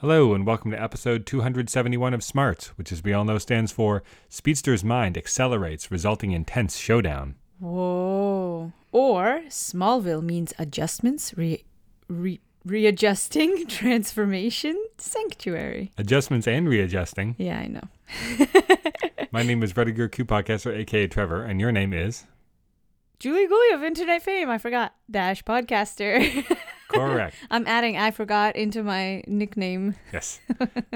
Hello, and welcome to episode 271 of Smarts, which, as we all know, stands for Speedster's Mind Accelerates, resulting in tense showdown. Whoa. Or Smallville means adjustments, re, re, readjusting, transformation, sanctuary. Adjustments and readjusting. Yeah, I know. My name is Rudiger Q Podcaster, aka Trevor, and your name is? Julie Gooley of internet fame. I forgot. Dash podcaster. Correct. I'm adding I forgot into my nickname. Yes.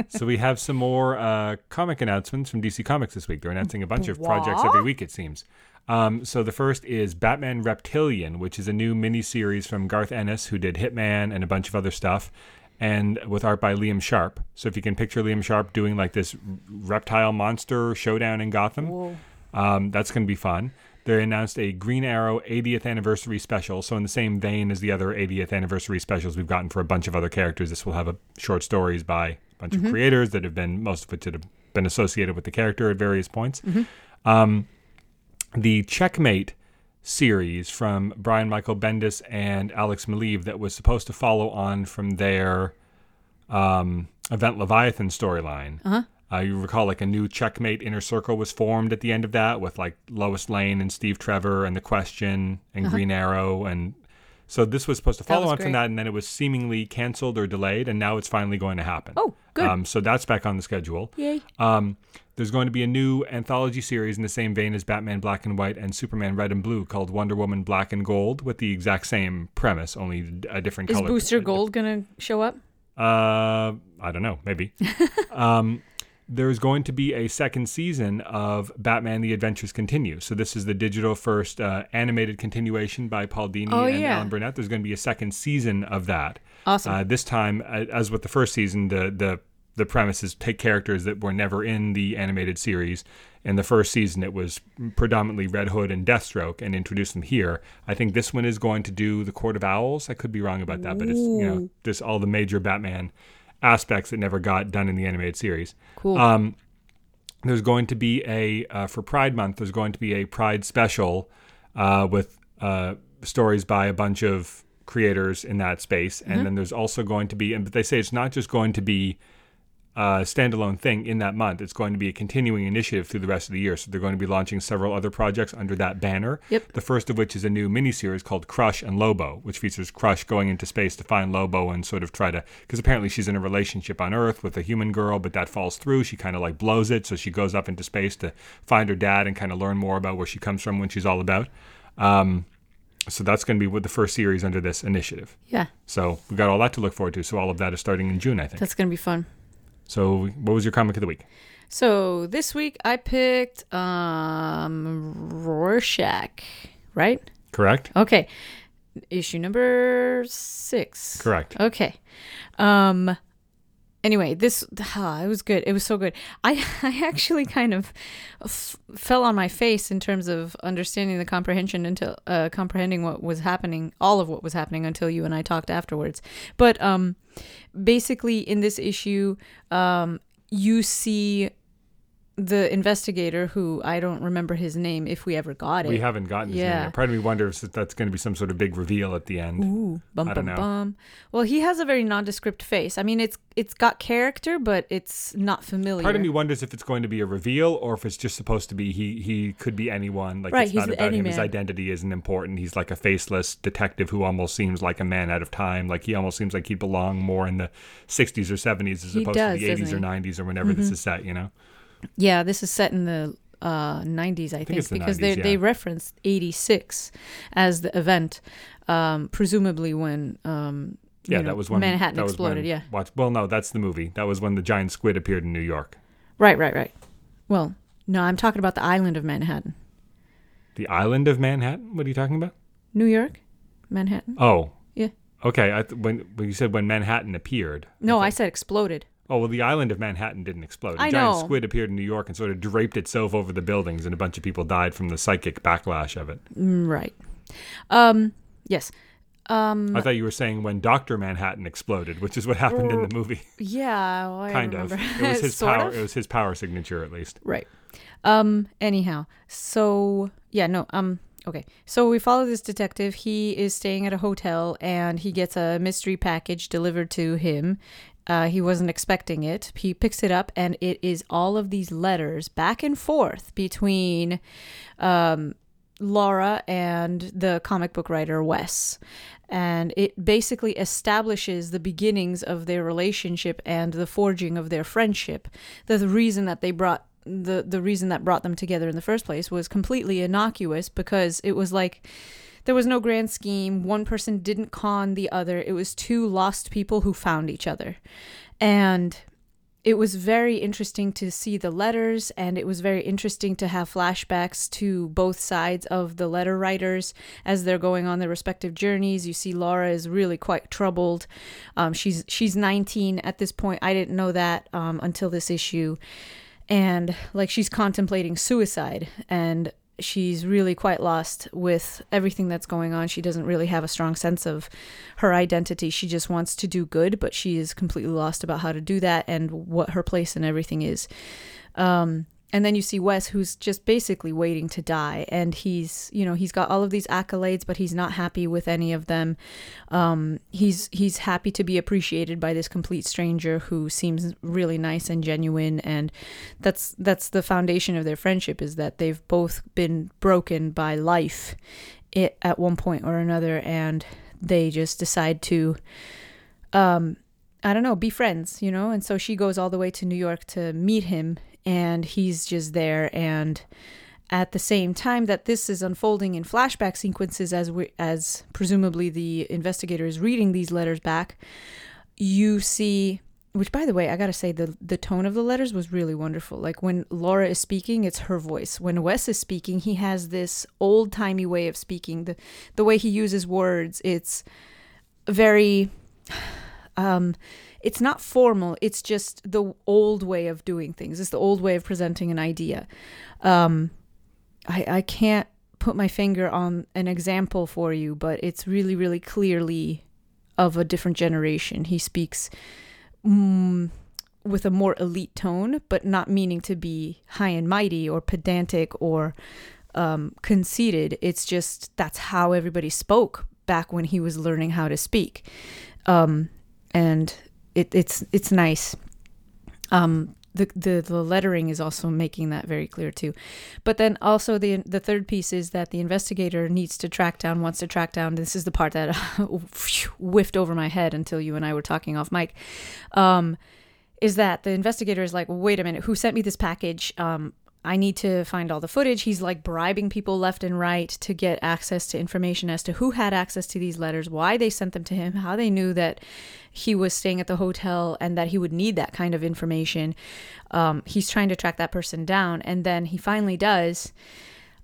So we have some more uh, comic announcements from DC Comics this week. They're announcing a bunch of projects every week, it seems. Um, so the first is Batman Reptilian, which is a new miniseries from Garth Ennis, who did Hitman and a bunch of other stuff, and with art by Liam Sharp. So if you can picture Liam Sharp doing like this reptile monster showdown in Gotham, um, that's going to be fun. They announced a Green Arrow 80th anniversary special. So in the same vein as the other 80th anniversary specials we've gotten for a bunch of other characters, this will have a short stories by a bunch of creators that have been most of which have been associated with the character at various points. Um, the Checkmate series from Brian Michael Bendis and Alex Maleev that was supposed to follow on from their um, Event Leviathan storyline. Uh-huh. Uh, you recall like a new checkmate inner circle was formed at the end of that with like Lois Lane and Steve Trevor and the Question and Green Arrow and so this was supposed to Uh-huh. Follow on from that and then it was seemingly canceled or delayed and now it's finally going to happen. Oh, good. Um, so that's back on the schedule. Yay. Um, there's going to be a new anthology series in the same vein as Batman Black and White and Superman Red and Blue called Wonder Woman Black and Gold with the exact same premise, only a different Is color. Is Booster Gold going to show up? Uh, I don't know, maybe. um, there's going to be a second season of Batman: The Adventures Continue. So this is the digital first uh, animated continuation by Paul Dini Oh, and yeah. Alan Burnett. There's going to be a second season of that. Awesome. Uh, this time, uh, as with the first season, the the the premise is take characters that were never in the animated series. In the first season, it was predominantly Red Hood and Deathstroke, and introduce them here. I think this one is going to do the Court of Owls. I could be wrong about that, but it's you know just all the major Batman aspects that never got done in the animated series. cool. Um, there's going to be a uh, for Pride Month. There's going to be a Pride special uh, with uh, stories by a bunch of creators in that space, and then there's also going to be. And but they say it's not just going to be a standalone thing in that month. It's going to be a continuing initiative through the rest of the year. So they're going to be launching several other projects under that banner. Yep. The first of which is a new miniseries called Crush and Lobo, which features Crush going into space to find Lobo and sort of try to, because apparently she's in a relationship on Earth with a human girl, but that falls through. She kind of like blows it, so she goes up into space to find her dad and kind of learn more about where she comes from when she's all about. Um, so that's going to be the first series under this initiative. yeah, So we've got all that to look forward to. So all of that is starting in June, I think. that's going to be fun. So what was your comic of the week? So this week I picked um Rorschach, right? Correct. Okay. Issue number six. Correct. Okay. Um anyway, this it was good. It was so good. I I actually kind of f- fell on my face in terms of understanding the comprehension until uh comprehending what was happening, all of what was happening until you and I talked afterwards. But um basically in this issue um you see the investigator who I don't remember his name if we ever got it. We haven't gotten his name Yeah. yet. Part of me wonders if that's going to be some sort of big reveal at the end. Ooh, bum I don't bum know. bum. Well, he has a very nondescript face. I mean, it's it's got character, but it's not familiar. Part of me wonders if it's going to be a reveal or if it's just supposed to be he he could be anyone. Like Right, it's he's not about him. His identity isn't important. He's like a faceless detective who almost seems like a man out of time. Like he almost seems like he'd belong more in the 60s or 70s as He opposed does, to the 80s or doesn't he? Mm-hmm. 90s or whenever this is set. You know. Yeah, this is set in the uh, 90s, I think, it's the because 90s, they they referenced 86 as the event, um, presumably when um, Yeah, know, that was when Manhattan that exploded. when- yeah, Watch. Well, no, that's the movie. That was when the giant squid appeared in New York. right, right, right. Well, no, I'm talking about the island of Manhattan, The island of Manhattan. What are you talking about? New York, Manhattan. Oh. Yeah. Okay. I th- when when you said when Manhattan appeared. No, I said exploded. Oh well, the island of Manhattan didn't explode. A I giant know. squid appeared in New York and sort of draped itself over the buildings, and a bunch of people died from the psychic backlash of it. Mm, Right. Um. Yes. Um. I thought you were saying when Doctor Manhattan exploded, which is what happened in the movie. Yeah. Well, I kind of. It was his power. of? It was his power signature, at least. Right. Um anyhow, so yeah, no, um okay. So we follow this detective. He is staying at a hotel and he gets a mystery package delivered to him Uh, he wasn't expecting it. He picks it up, and it is all of these letters back and forth between um, Laura and the comic book writer Wes. And it basically establishes the beginnings of their relationship and the forging of their friendship. The, the reason that they brought the the reason that brought them together in the first place was completely innocuous because it was like there was no grand scheme. One person didn't con the other. It was two lost people who found each other. And it was very interesting to see the letters, and it was very interesting to have flashbacks to both sides of the letter writers as they're going on their respective journeys. You see, Laura is really quite troubled. Um, she's she's 19 at this point. I didn't know that um, until this issue, and like she's contemplating suicide, and she's really quite lost with everything that's going on. She doesn't really have a strong sense of her identity. She just wants to do good, but she is completely lost about how to do that and what her place in everything is. Um, and then you see Wes, who's just basically waiting to die, and he's you know he's got all of these accolades, but he's not happy with any of them. Um, he's he's happy to be appreciated by this complete stranger who seems really nice and genuine, and that's that's the foundation of their friendship is that they've both been broken by life, it, at one point or another, and they just decide to. Um, I don't know, be friends, you know? And so she goes all the way to New York to meet him and he's just there. And at the same time that this is unfolding in flashback sequences as we as presumably the investigator is reading these letters back you see which by the way i gotta say the the tone of the letters was really wonderful. Like when laura is speaking it's her voice. When wes is speaking he has this old-timey way of speaking. The the way he uses words it's very um it's not formal it's just the old way of doing things it's the old way of presenting an idea. Um, I, I can't put my finger on an example for you but it's really really clearly of a different generation. He speaks mm, with a more elite tone but not meaning to be high and mighty or pedantic or um, conceited. It's just that's how everybody spoke back when he was learning how to speak. Um, and it, it's it's nice. Um, the, the the lettering is also making that very clear too, but then also the the third piece is that the investigator needs to track down wants to track down. This is the part that whiffed over my head until you and I were talking off mic. Um, is that the investigator is like, wait a minute, who sent me this package? Um, I need to find all the footage. He's like bribing people left and right to get access to information as to who had access to these letters, why they sent them to him, how they knew that he was staying at the hotel and that he would need that kind of information. Um, he's trying to track that person down, and then he finally does.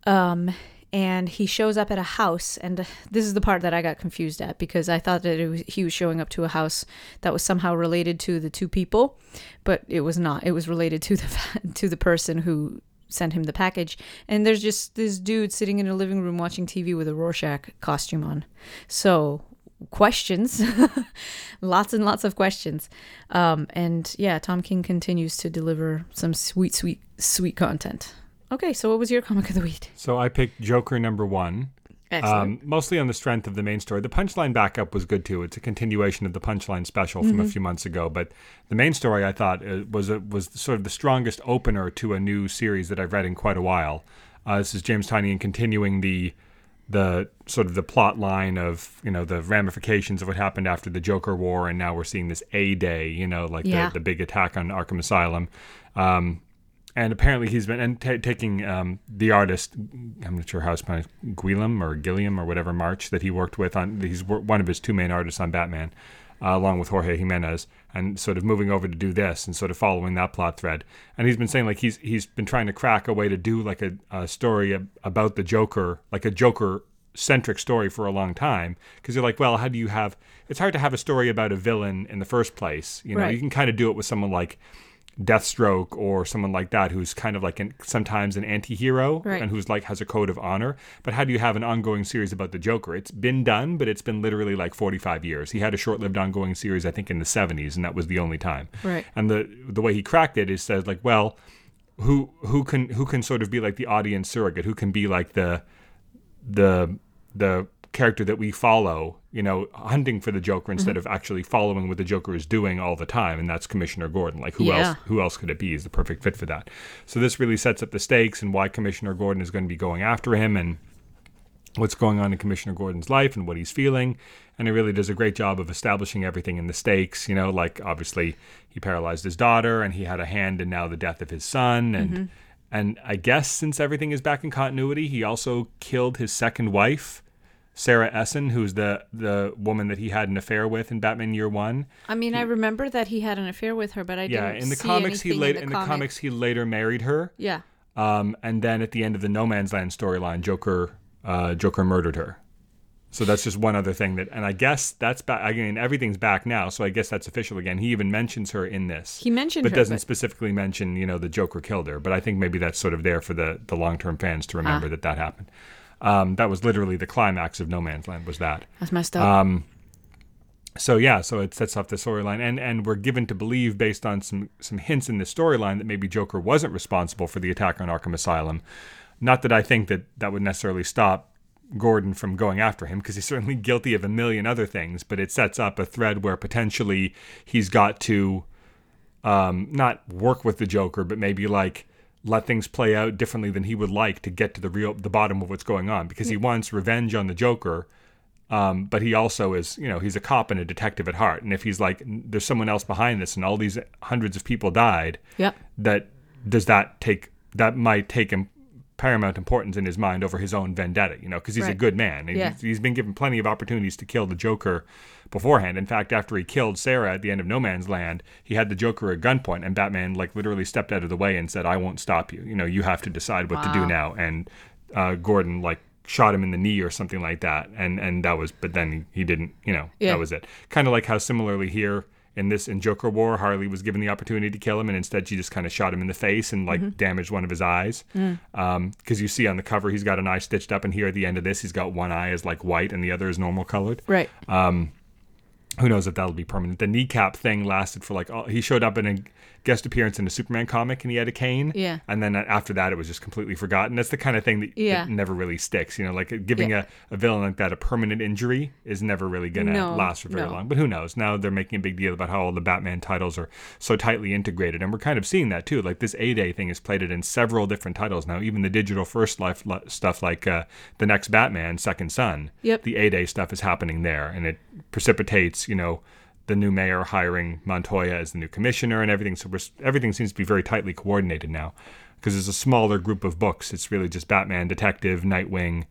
Um, and he shows up at a house and this is the part that i got confused at because i thought that was, he was showing up to a house that was somehow related to the two people but it was not it was related to the to the person who sent him the package. And there's just this dude sitting in a living room watching TV with a Rorschach costume on. So questions. Lots and lots of questions. Um, and yeah tom king continues to deliver some sweet sweet sweet content. Okay so what was your comic of the week? So i picked joker number one um, mostly on the strength of the main story. The punchline backup was good too. It's a continuation of the punchline special from mm-hmm. a few months ago. But the main story, I thought, uh, was was sort of the strongest opener to a new series that I've read in quite a while. Uh, this is James Tynion continuing the the sort of the plot line of you know the ramifications of what happened after the Joker War, and now we're seeing this A Day, you know, like yeah. the, the big attack on Arkham Asylum. Um, and apparently he's been and t- taking um, the artist I'm not sure how it's pronounced Guillem or Gilliam or whatever March that he worked with on he's one of his two main artists on Batman uh, along with Jorge Jimenez and sort of moving over to do this and sort of following that plot thread. And he's been saying like he's he's been trying to crack a way to do like a, a story about the Joker like a Joker centric story for a long time. Because you're like well how do you have it's hard to have a story about a villain in the first place you know? Right. you can kind of do it with someone like Deathstroke or someone like that who's kind of like an, sometimes an anti-hero right. and who's like has a code of honor. But how do you have an ongoing series about the Joker? It's been done, but it's been literally like 45 years. He had a short-lived ongoing series I think in the 70s and that was the only time. Right. And the the way he cracked it is says like, well, who who can who can sort of be like the audience surrogate? Who can be like the the the character that we follow, you know, hunting for the Joker instead Mm-hmm. of actually following what the Joker is doing all the time, and that's Commissioner Gordon. Like who Yeah. else? Who else could it be? Is the perfect fit for that. So this really sets up the stakes and why Commissioner Gordon is going to be going after him and what's going on in Commissioner Gordon's life and what he's feeling. And it really does a great job of establishing everything in the stakes. You know, like obviously he paralyzed his daughter and he had a hand in now the death of his son. And and I guess since everything is back in continuity, he also killed his second wife, Sarah Essen, who's the the woman that he had an affair with in Batman Year One. I mean, I remember that he had an affair with her, but I Yeah, didn't in the see comics he later in in the, the comics he later married her. Yeah. Um, and then at the end of the No Man's Land storyline, Joker uh, Joker murdered her. So that's just one other thing that, and I guess that's back. I mean, everything's back now, so I guess that's official again. He even mentions her in this, He mentioned but her, doesn't but- specifically mention, you know, the Joker killed her. But I think maybe that's sort of there for the the long term fans to remember Ah. that that happened. Um, that was literally the climax of No Man's Land. Was that? That's messed up. Um, so yeah, so it sets off the storyline, and and we're given to believe based on some some hints in the storyline that maybe Joker wasn't responsible for the attack on Arkham Asylum. Not that I think that that would necessarily stop Gordon from going after him because he's certainly guilty of a million other things, but it sets up a thread where potentially he's got to um, not work with the Joker, but maybe like let things play out differently than he would like to get to the real the bottom of what's going on because he wants revenge on the Joker. Um, but he also is, you know, he's a cop and a detective at heart. And if he's like, there's someone else behind this, and all these hundreds of people died, Yep. that does that take that might take him paramount importance in his mind over his own vendetta, you know, because he's a good man. And Yeah. he's- he's been given plenty of opportunities to kill the Joker beforehand. In fact, after he killed Sarah at the end of No Man's Land, he had the Joker at gunpoint, and Batman like literally stepped out of the way and said, "I won't stop you. You know, you have to decide what to do now." And uh, Gordon like shot him in the knee or something like that, and and that was. But then he, he didn't. You know, Yeah. that was it. Kind of like how similarly here. In this, in Joker War, Harley was given the opportunity to kill him, and instead she just kind of shot him in the face and like mm-hmm. damaged one of his eyes. Mm. Um, because you see on the cover, he's got an eye stitched up, and here at the end of this, he's got one eye is like white and the other is normal colored Right. Um, who knows if that'll be permanent. The kneecap thing lasted for like all, he showed up in a guest appearance in a Superman comic and he had a cane. Yeah. And then after that, it was just completely forgotten. That's the kind of thing that, that Yeah. never really sticks. You know, like giving Yeah. a, a villain like that a permanent injury is never really gonna No, last for very no. long. But who knows? Now they're making a big deal about how all the Batman titles are so tightly integrated, and we're kind of seeing that too. Like this A Day thing is played it in several different titles now. Even the digital first life li- stuff, like uh, the next Batman, Second Son. Yep. The A Day stuff is happening there, and it precipitates, you know, the new mayor hiring Montoya as the new commissioner and everything. So we're, everything seems to be very tightly coordinated now because it's a smaller group of books. It's really just Batman, Detective, Nightwing,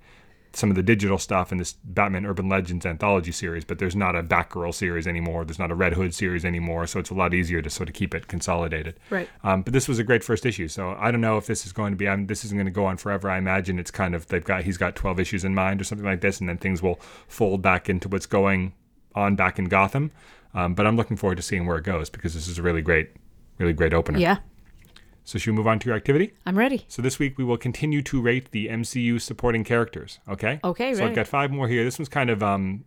some of the digital stuff in this Batman Urban Legends anthology series, but there's not a Batgirl series anymore. There's not a Red Hood series anymore. So it's a lot easier to sort of keep it consolidated. Right. Um, but this was a great first issue. So I don't know if this is going to be, um, this isn't going to go on forever. I imagine it's kind of, they've got, he's got 12 issues in mind or something like this, and then things will fold back into what's going on back in Gotham. Um, but I'm looking forward to seeing where it goes because this is a really great, really great opener. Yeah. So should we move on to your activity? I'm ready. So this week we will continue to rate the MCU supporting characters. Okay. Okay, So I've got five more here. This one's kind of um,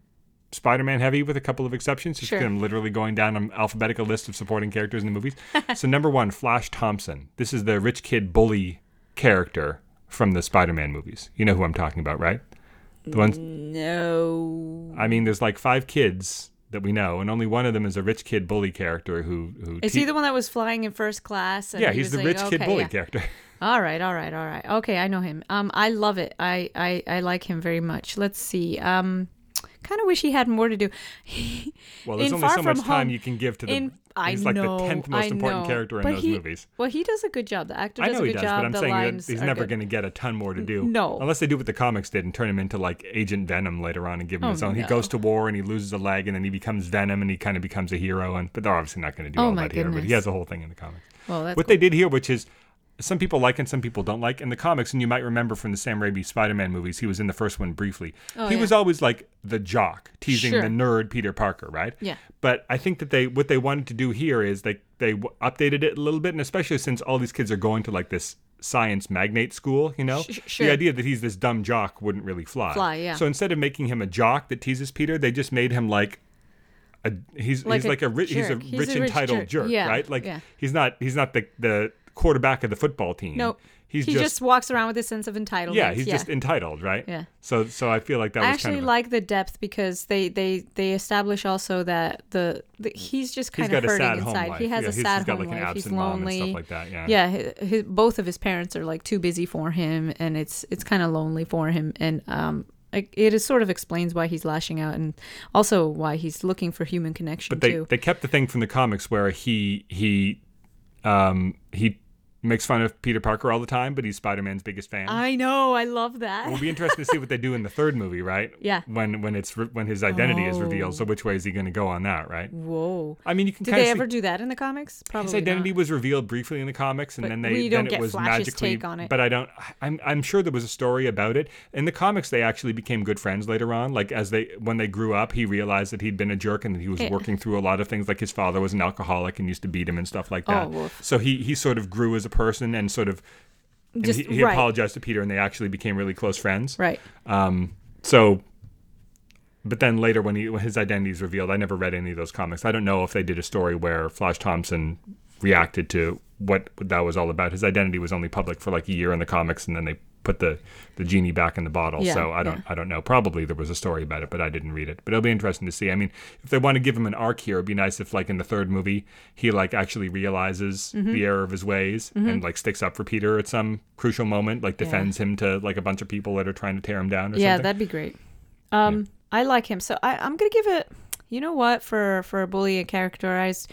Spider-Man heavy with a couple of exceptions. Just Sure. I'm literally going down an alphabetical list of supporting characters in the movies. so number one, Flash Thompson. This is the rich kid bully character from the Spider-Man movies. You know who I'm talking about, right? The ones. No. I mean, there's like five kids that we know, and only one of them is a rich kid bully character who who. Is te- he the one that was flying in first class? And yeah, he he's the like, rich kid bully yeah. character. All right, all right, all right. Okay, I know him. Um, I love it. I, I, I like him very much. Let's see. Um, kind of wish he had more to do. Well, there's only so much From time you can give to the. in I he's like know, the tenth most important character in But those he- movies. Well, he does a good job. The actor I does know a he good does, job. but I'm the saying that he's never going to get a ton more to do. No. Unless they do what the comics did and turn him into like Agent Venom later on and give him Oh, his own. He goes to war and he loses a leg and then he becomes Venom and he kind of becomes a hero. And But they're obviously not going to do Oh, all my that here. But he has a whole thing in the comics. Well, that's what they did here, which is some people like and some people don't like in the comics, and you might remember from the Sam Raimi Spider-Man movies, he was in the first one briefly. Oh, he yeah. was always like the jock, teasing Sure. the nerd Peter Parker, right? Yeah. But I think that they what they wanted to do here is they they updated it a little bit, and especially since all these kids are going to like this science magnate school, you know, sure. the idea that he's this dumb jock wouldn't really fly. Fly, yeah. So instead of making him a jock that teases Peter, they just made him like. A, he's Like he's a like a rich he's a. He's a rich rich entitled jerk. jerk, Yeah, right? Like yeah. he's not he's not the the quarterback of the football team. Nope. he's he just, just, walks around with a sense of entitlement. yeah, he's just entitled, right? Yeah. So so I feel like that I was actually kind of a- like the depth because they they they establish also that the, the he's just kind got of hurting inside. He has yeah, a he's, sad he's got home like an life. He's absent mom and lonely. stuff like that. Yeah. yeah, his, his, both of his parents are like too busy for him, and it's it's kind of lonely for him, and um, like, it is sort of explains why he's lashing out, and also why he's looking for human connection But they, too. they kept the thing from the comics where he he um he makes fun of Peter Parker all the time, but he's Spider Man's biggest fan. I know, I love that. It'll be interesting to see what they do in the third movie, right? Yeah. When when it's re- when his identity is revealed. Oh. So which way is he going to go on that, right? Whoa. I mean, you can Did they ever do that in the comics? Probably his identity not. was revealed briefly in the comics, and But then they then it was Flash's magically. take on it. But I don't. I'm I'm sure there was a story about it in the comics. They actually became good friends later on. Like as they when they grew up, he realized that he'd been a jerk and that he was Yeah. working through a lot of things. Like his father was an alcoholic and used to beat him and stuff like oh, that. Oh, so he he sort of grew as a person and sort of. And Just he, he right. apologized to Peter, and they actually became really close friends. Right. Um, so, but then later when, he, when his identity is revealed, I never read any of those comics. I don't know if they did a story where Flash Thompson reacted to what that was all about. His identity was only public for like a year in the comics, and then they put the the genie back in the bottle. Yeah, so I don't yeah. I don't know. Probably there was a story about it, but I didn't read it. But it'll be interesting to see. I mean, if they want to give him an arc here, it'd be nice if like in the third movie he like actually realizes Mm-hmm. the error of his ways and like sticks up for Peter at some crucial moment, like Yeah. defends him to like a bunch of people that are trying to tear him down or Yeah, something. that'd be great. Um, I like him, so I, I'm gonna give it. You know what? For for a bully and characterized,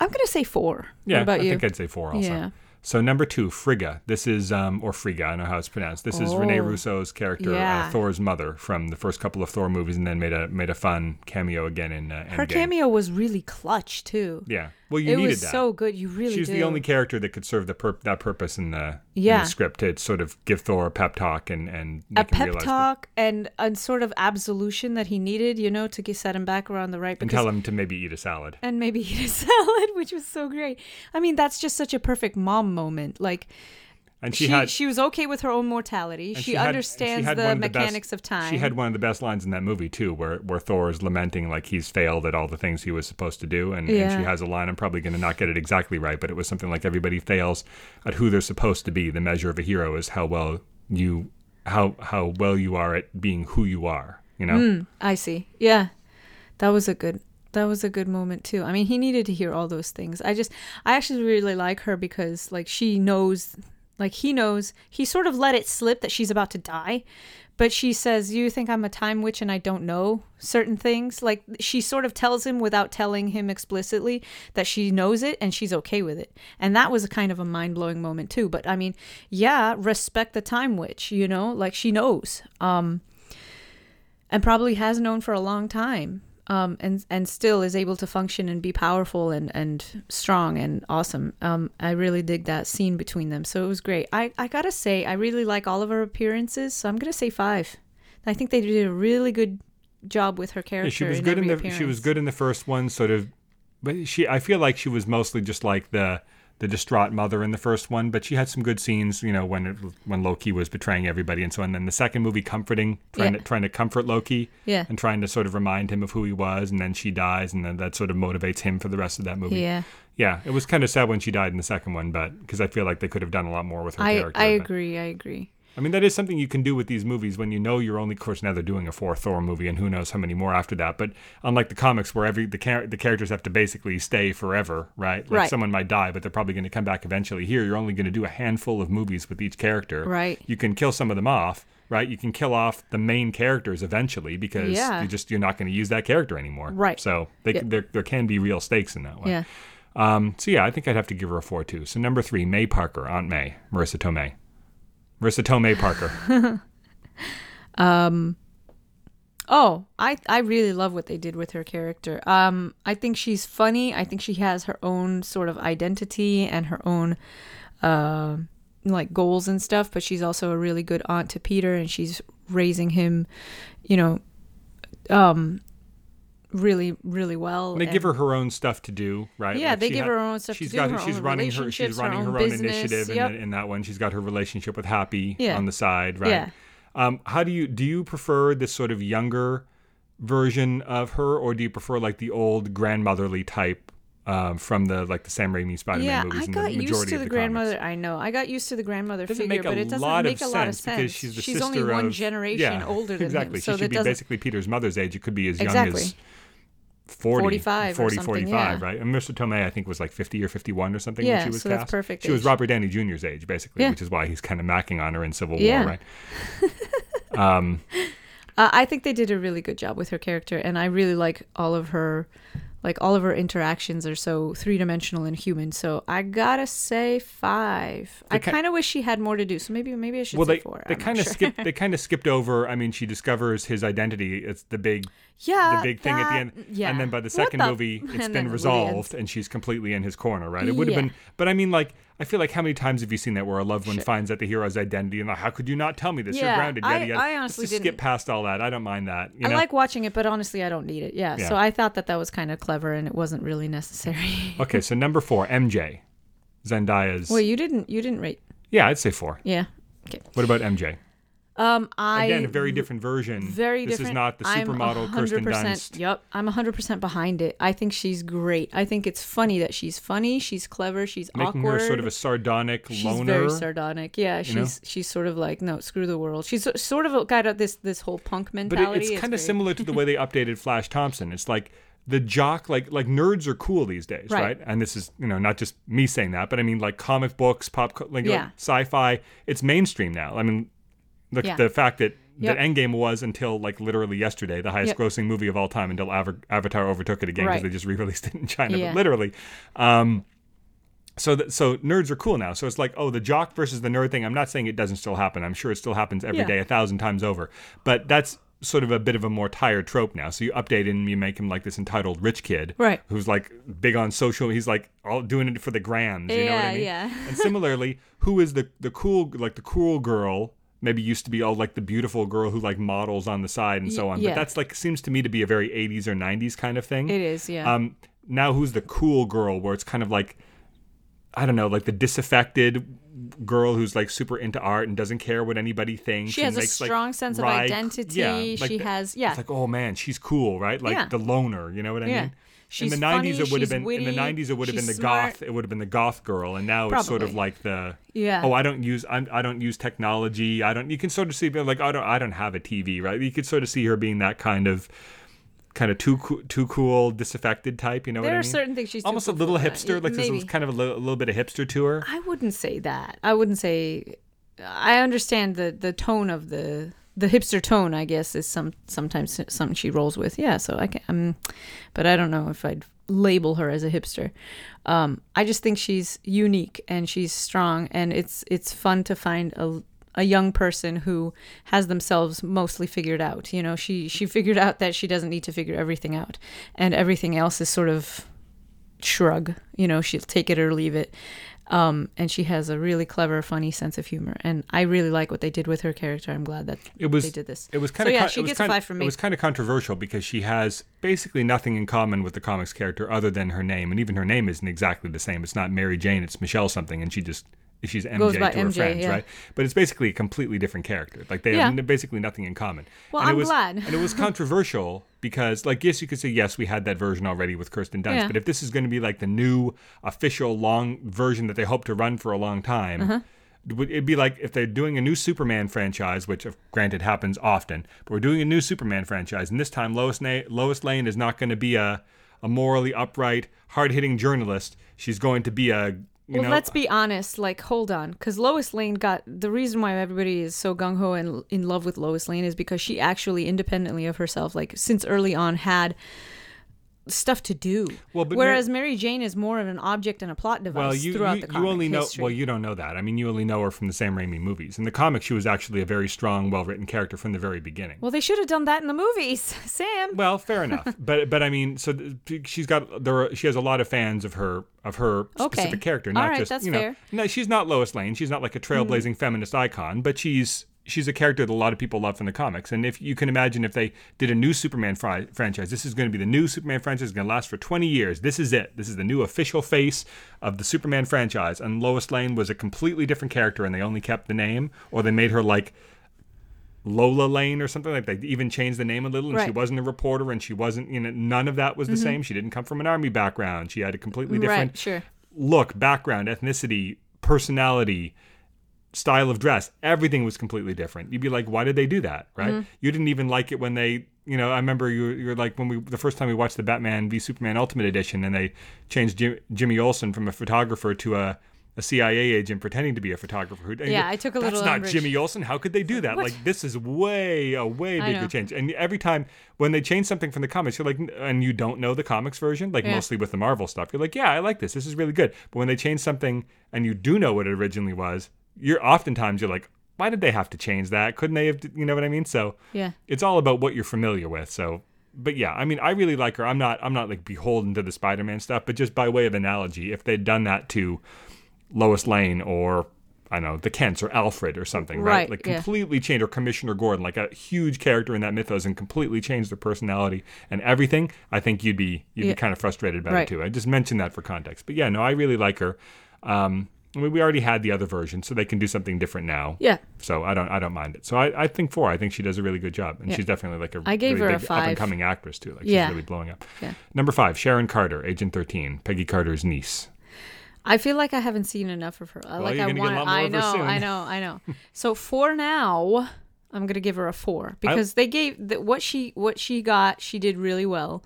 I'm gonna say four. Yeah, what about I you? think I'd say four also. Yeah. So number two, Frigga. This is um or Frigga, I don't know how it's pronounced. This is Rene Oh. Russo's character, Yeah. uh, Thor's mother from the first couple of Thor movies, and then made a made a fun cameo again in uh, Her cameo was really clutch too. Yeah, well, you it needed was that. so good. You really She's do. the only character that could serve the pur- that purpose in the, in the script to sort of give Thor a pep talk and and a pep that- talk and a sort of absolution that he needed, you know, to get set him back around the right. and tell him to maybe eat a salad. and maybe eat a salad, which was so great. I mean, that's just such a perfect mom moment. Like And she, she had she was okay with her own mortality. and She, had- she understands had the of best- mechanics of time. She had one of the best lines in that movie too, where where Thor is lamenting like he's failed at all the things he was supposed to do, and, and she has a line. I'm probably going to not get it exactly right, but it was something like everybody fails at who they're supposed to be. The measure of a hero is how well you how how well you are at being who you are. You know, Mm, I see. Yeah, that was a good. That was a good moment too. I mean, he needed to hear all those things. I just, I actually really like her because, like, she knows, like, he knows. He sort of let it slip that she's about to die, but she says, "You think I'm a time witch and I don't know certain things?" Like, she sort of tells him without telling him explicitly that she knows it and she's okay with it. And that was a kind of a mind blowing moment too. But I mean, yeah, respect the time witch. You know, like she knows. Um, and probably has known for a long time um, and and still is able to function and be powerful and, and strong and awesome. Um, I really dig that scene between them. So it was great. I, I gotta say, I really like all of her appearances. So I'm gonna say five. I think they did a really good job with her character. Yeah, she was in good in the she was good in the first one, sort of, but she I feel like she was mostly just like the the distraught mother in the first one, but she had some good scenes, you know, when it, when Loki was betraying everybody and so on. And then the second movie, comforting, trying Yeah. to trying to comfort Loki, Yeah. and trying to sort of remind him of who he was, and then she dies, and then that sort of motivates him for the rest of that movie. Yeah, Yeah, it was kind of sad when she died in the second one, but because I feel like they could have done a lot more with her I character. I but- agree. I agree. I mean, that is something you can do with these movies when you know you're only, of course, now they're doing a fourth Thor movie, and who knows how many more after that. But unlike the comics, where every the char- the characters have to basically stay forever, right? Like Right. someone might die, but they're probably going to come back eventually. Here, you're only going to do a handful of movies with each character. Right. You can kill some of them off, right? You can kill off the main characters eventually because Yeah. you just you're not going to use that character anymore. Right. So they, Yeah. there there can be real stakes in that way. Yeah. Um, so yeah, I think I'd have to give her a four too. So number three, May Parker, Aunt May, Marisa Tomei, Marisa Tomei Parker. Oh, I I really love what they did with her character. Um, I think she's funny. I think she has her own sort of identity and her own, uh, like goals and stuff. But she's also a really good aunt to Peter, and she's raising him, you know, um, really really well. And they and- give her her own stuff to do, right? Yeah, they give had- her her own stuff to she's do, got her she's own running her she's her running her own own, business, initiative yep. in, in that one. She's got her relationship with Happy Yeah. on the side, right? Yeah. Um, how do you do you prefer this sort of younger version of her, or do you prefer like the old grandmotherly type um, from the like the Sam Raimi Spider-Man yeah, movies I and got used to the, the grandmother. Comics. I know. I got used to the grandmother Doesn't figure, but it doesn't make a lot of sense because she's the sister only one of- generation yeah, older than exactly. him, so she should be doesn't. basically Peter's mother's age. It could be as young as 40, 45 40 something, 45, yeah. right? And Mr. Tomei, I think, was like 50 or 51 or something when Yeah, she was so that's perfect She was. Robert Downey Jr.'s age, basically, Yeah. which is why he's kind of macking on her in Civil. War, right? um, Uh, I think they did a really good job with her character, and I really like all of her, like all of her interactions are so three dimensional and human. So I gotta say five. I kind of wish she had more to do. So maybe maybe I should well, say they four. they kind of sure. skipped they kind of skipped over. I mean, she discovers his identity. It's the big yeah, the big thing at the end. Yeah. And then by the second the- movie, it's been resolved and she's completely in his corner, right? It would have Yeah. been, but I mean, like, I feel like how many times have you seen that where a loved one finds out the hero's identity and like, how could you not tell me this? You're grounded. I- Yada, yada. I Let's honestly just skip didn't. past all that. I don't mind that. You I like watching it, but honestly, I don't need it. Yeah, Yeah. So I thought that that was kind of clever, and it wasn't really necessary. okay, so number four, MJ, Zendaya's. Well, you didn't you didn't rate. yeah, I'd say four. Yeah. Okay. What about MJ? Um, I Again, a very different version. very this different. is not the I'm supermodel Kirsten 100%, Dunst. Yep, I'm 100% behind it. I think she's great. I think it's funny that she's funny, she's clever, she's Making awkward. her sort of a sardonic she's loner. very sardonic. Yeah, she's know? she's sort of like no, screw the world. She's sort of got a- this this whole punk mentality. but it, it's kind of similar to the way they updated Flash Thompson. It's like the jock, like like nerds are cool these days, right? Right. And this is you know not just me saying that, but I mean like comic books, pop, like, like sci-fi. It's mainstream now. I mean, the Yeah. the fact that Yep. that Endgame was until like literally yesterday the highest Yep. grossing movie of all time until Ava- Avatar overtook it again because Right. they just re-released it in China, Yeah. but literally. Um, so that so nerds are cool now. So it's like, oh, the jock versus the nerd thing. I'm not saying it doesn't still happen. I'm sure it still happens every day, Yeah. a thousand times over. But that's sort of a bit of a more tired trope now. So you update him, you make him like this entitled rich kid, Right. Who's like big on social. He's like all doing it for the grams. You know what I mean? yeah. and similarly, who is the the cool like the cool girl? Maybe used to be all like the beautiful girl who like models on the side and so on. yeah. But that's like seems to me to be a very 80s or 90s kind of thing. It is, yeah. Um, now who's the cool girl where it's kind of like I don't know, like the disaffected girl who's like super into art and doesn't care what anybody thinks. She has a makes, like, strong sense of identity. Yeah, like She the- has- yeah. It's like, oh man, she's cool, right? Like Yeah. the loner, you know what I Yeah. mean? She's in the nineties it would have been in the nineties it would have been the smart. goth it would have been the goth girl and now it's sort of like the Yeah. oh I don't use I'm, I don't use technology I don't you can sort of see like I don't I don't have a TV right you could sort of see her being that kind of kind of too coo- too cool disaffected type you know there what I are certain things she's almost a little that. hipster like Maybe. there's kind of a little, a little bit of hipster to her I wouldn't say that. I wouldn't say. I understand the the tone of the the hipster tone. I guess is some sometimes something she rolls with. Yeah, so I can. Um, but I don't know if I'd label her as a hipster. Um, I just think she's unique and she's strong, and it's it's fun to find a a young person who has themselves mostly figured out. You know, she she figured out that she doesn't need to figure everything out, and everything else is sort of shrug. You know, she'll take it or leave it. Um, and she has a really clever, funny sense of humor, and I really like what they did with her character. I'm glad that it was they did this. It was So kind of yeah, she gets kind five from me. It was kind of controversial because she has basically nothing in common with the comics character other than her name, and even her name isn't exactly the same. It's not Mary Jane, it's Michelle something, and she just she's MJ to her MJ, friends, yeah. right? But it's basically a completely different character. Like they Yeah. have basically nothing in common. Well, and it I'm was, glad. and it was controversial because, like, yes, you could say yes, we had that version already with Kirsten Dunst, Yeah. but if this is going to be like the new official long version that they hope to run for a long time. Uh-huh. It'd be like if they're doing a new Superman franchise, which granted happens often, but we're doing a new Superman franchise, and this time Lois, Na- Lois Lane is not going to be a, a morally upright, hard hitting journalist. She's going to be a well, know let's be honest. Like, hold on, because Lois Lane got the reason why everybody is so gung ho and in love with Lois Lane is because she actually, independently of herself, like since early on, had stuff to do. Well, but Whereas Mary Jane is more of an object and a plot device well, you throughout you, the you only know history. well you don't know that. I mean, you only know her from the Sam Raimi movies. In the comics, she was actually a very strong, well written character from the very beginning. Well, they should have done that in the movies, Sam. Well, fair enough, but but I mean, so she's got there. Are, she has a lot of fans of her of her Okay. specific character, All not right, just that's you know. fair. No, she's not Lois Lane. She's not like a trailblazing mm-hmm. feminist icon, but she's she's a character that a lot of people love from the comics. And if you can imagine, if they did a new Superman fri- franchise, this is going to be the new Superman franchise. It's going to last for twenty years. This is it. This is the new official face of the Superman franchise. And Lois Lane was a completely different character, and they only kept the name, or they made her like Lola Lane or something like that. They even changed the name a little, and she wasn't a reporter, and she wasn't, you know, none of that was the mm-hmm. same. She didn't come from an army background. She had a completely different Right, sure. look, background, ethnicity, personality, style of dress. Everything was completely different. You'd be like, why did they do that? Right? Mm-hmm. You didn't even like it when they, you know, I remember you you're like when we the first time we watched the Batman v Superman Ultimate Edition, and they changed Jim, Jimmy Olsen from a photographer to a a CIA agent pretending to be a photographer. Who, Yeah, I took a That's little not umbrage." Jimmy Olsen. How could they do that? Like this is way a way bigger change. And every time when they change something from the comics, you're like, and you don't know the comics version, like Yeah. mostly with the Marvel stuff, you're like, yeah, I like this. This is really good. But when they change something and you do know what it originally was, you're oftentimes you're like, why did they have to change that? Couldn't they have? You know what I mean? So Yeah. it's all about what you're familiar with. So, but yeah, I mean, I really like her. I'm not, I'm not like beholden to the Spider-Man stuff, but just by way of analogy, if they'd done that to Lois Lane or I don't know the Kents or Alfred or something, right? Right, Like yeah. completely change or Commissioner Gordon, like a huge character in that mythos, and completely change their personality and everything. I think you'd be you'd Yeah. be kind of frustrated about Right. it too. I just mentioned that for context, but yeah, no, I really like her. Um, I mean, we already had the other version, so they can do something different now. Yeah. So I don't I don't mind it. So I, I think four. I think she does a really good job, and Yeah. she's definitely like a I gave really her a big five. up and coming actress too. Like Yeah. she's really blowing up. Yeah. Number five, Sharon Carter, Agent Thirteen, Peggy Carter's niece. I feel like I haven't seen enough of her. I like I a want. lot more I of her know. I know. I know. so for now, I'm gonna give her a four because they gave the, what she what she got. She did really well.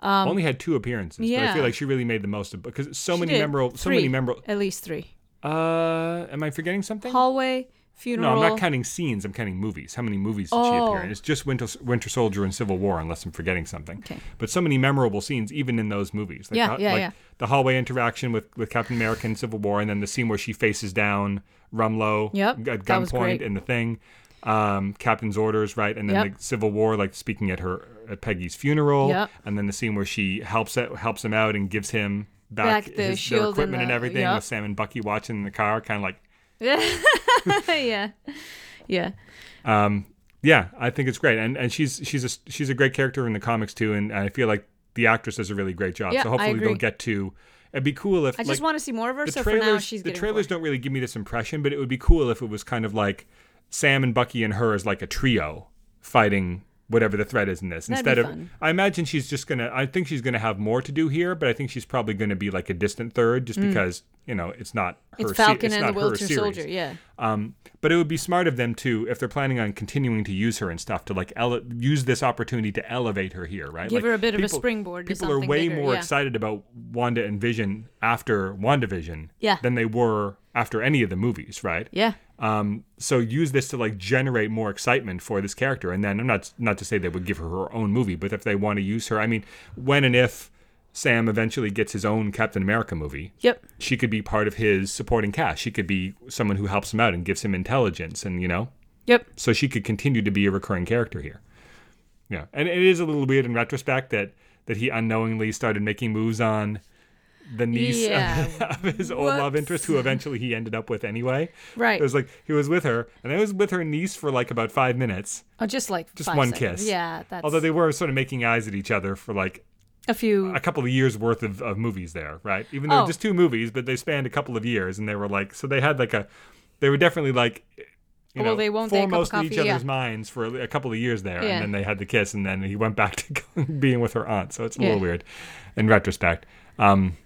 Um, Only had two appearances, but I feel like she really made the most of because so She many did. memorable, so Three. many memorable. At least three. Uh, am I forgetting something? Hallway funeral. no, I'm not counting scenes. I'm counting movies. How many movies did she Oh. appear in? It's just Winter, Winter Soldier and Civil War, unless I'm forgetting something. Okay. But so many memorable scenes, even in those movies. Like Yeah, the, yeah, like yeah. The hallway interaction with, with Captain America in Civil War, and then the scene where she faces down Rumlow Yep, at that was gunpoint in the thing. Um, Captain's orders, right, and then Yep. the Civil War, like speaking at her at Peggy's funeral, Yep. and then the scene where she helps it, helps him out and gives him back, Back the his, shield their and equipment and, the- everything yep. with Sam and Bucky watching in the car, kind of like yeah. Yeah. um, yeah, I think it's great, and and she's she's a she's a great character in the comics too, and I feel like the actress does a really great job. Yeah, so hopefully they'll get to. It'd be cool if I like, just want to see more of her. So for trailers. now, she's the trailers don't really give me this impression, but it would be cool if it was kind of like Sam and Bucky and her as like a trio fighting whatever the threat is in this. That'd Instead of, fun. I imagine she's just gonna. I think she's gonna have more to do here, but I think she's probably gonna be like a distant third, just because you know it's not her. Mm. It's se- Falcon it's and not the Winter. Soldier. Yeah. Um, but it would be smart of them to, if they're planning on continuing to use her and stuff, to like ele- use this opportunity to elevate her here, right? Give Like, her a bit of a people- springboard People are way bigger, more yeah. excited about Wanda and Vision after WandaVision Yeah. than they were after any of the movies, right? Yeah. Um, so use this to like generate more excitement for this character, and then I'm not not to say they would give her her own movie, but if they want to use her, I mean, when and if Sam eventually gets his own Captain America movie, Yep. she could be part of his supporting cast. She could be someone who helps him out and gives him intelligence, and you know, Yep. so she could continue to be a recurring character here. Yeah, and it is a little weird in retrospect that that he unknowingly started making moves on the niece Yeah. of his old love interest, who eventually he ended up with anyway. Right. It was like he was with her, and I was with her niece for like about five minutes, Oh, just like just one seconds. kiss. Yeah. That's although they were sort of making eyes at each other for like a few. a couple of years worth of, of movies there, right? Even though Oh. just two movies, but they spanned a couple of years, and they were like, so they had like a, they were definitely like, you Well, know, they won't of foremost in each other's yeah. minds for a, a couple of years there, Yeah. and then they had the kiss, and then he went back to being with her aunt. So it's a Yeah. little weird, in retrospect. Um,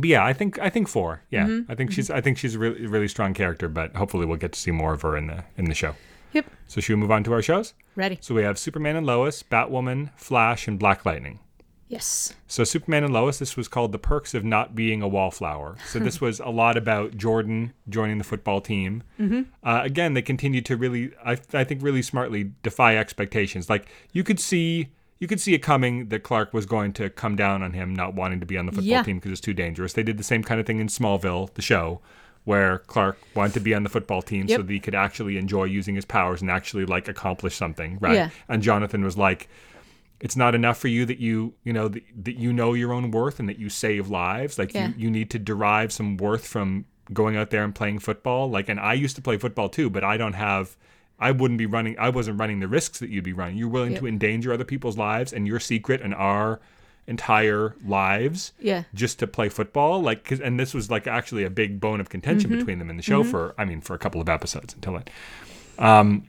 but yeah, I think I think four. Yeah, Mm-hmm. I think she's I think she's a really really strong character, but hopefully we'll get to see more of her in the in the show. Yep. So should we move on to our shows? Ready. So we have Superman and Lois, Batwoman, Flash, and Black Lightning. Yes. So Superman and Lois, this was called the perks of not being a wallflower. So this was a lot about Jordan joining the football team. Mm-hmm. Uh, again, they continued to really, I, I think, really smartly defy expectations. Like you could see, you could see it coming that Clark was going to come down on him not wanting to be on the football Yeah. team because it's too dangerous. They did the same kind of thing in Smallville, the show, where Clark wanted to be on the football team so that he could actually enjoy using his powers and actually like accomplish something, right? Yeah. And Jonathan was like it's not enough for you that you you know that, that you know your own worth and that you save lives like Yeah. you, you need to derive some worth from going out there and playing football like and i used to play football too but i don't have i wouldn't be running i wasn't running the risks that you'd be running you're willing Yep. to endanger other people's lives and your secret and our entire lives Yeah. just to play football like 'cause- and this was like actually a big bone of contention between them in the show for i mean for a couple of episodes until then um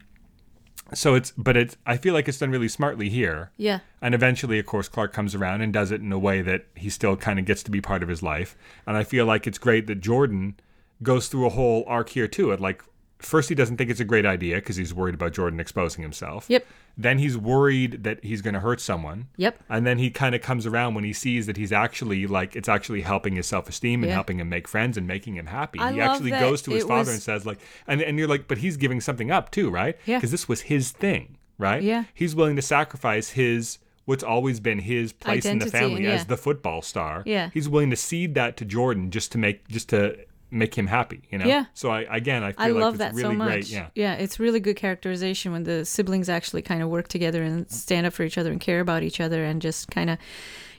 So it's, but it's. I feel like it's done really smartly here. Yeah. And eventually, of course, Clark comes around and does it in a way that he still kind of gets to be part of his life. And I feel like it's great that Jordan goes through a whole arc here too. It like first he doesn't think it's a great idea because he's worried about Jordan exposing himself. Yep. Then he's worried that he's going to hurt someone. Yep. And then he kind of comes around when he sees that he's actually like it's actually helping his self esteem and Yeah. helping him make friends and making him happy. I he actually goes to his father was- and says like, and and you're like, but he's giving something up too, right? Yeah. Because this was his thing, right? Yeah. He's willing to sacrifice his what's always been his place in the Identity, family yeah. as the football star. Yeah. He's willing to cede that to Jordan just to make just to make him happy. You know. Yeah. So I again I feel I like love it's that really so much. great. Yeah. yeah, it's really good characterization when the siblings actually kind of work together and stand up for each other and care about each other and just kind of,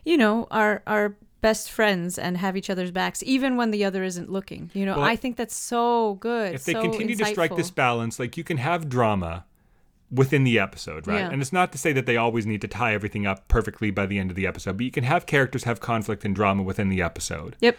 you know, are are best friends and have each other's backs even when the other isn't looking. You know, Well, I think that's so good. if they so continue to strike this balance, like you can have drama within the episode, right? Yeah. And it's not to say that they always need to tie everything up perfectly by the end of the episode, but you can have characters have conflict and drama within the episode. Yep.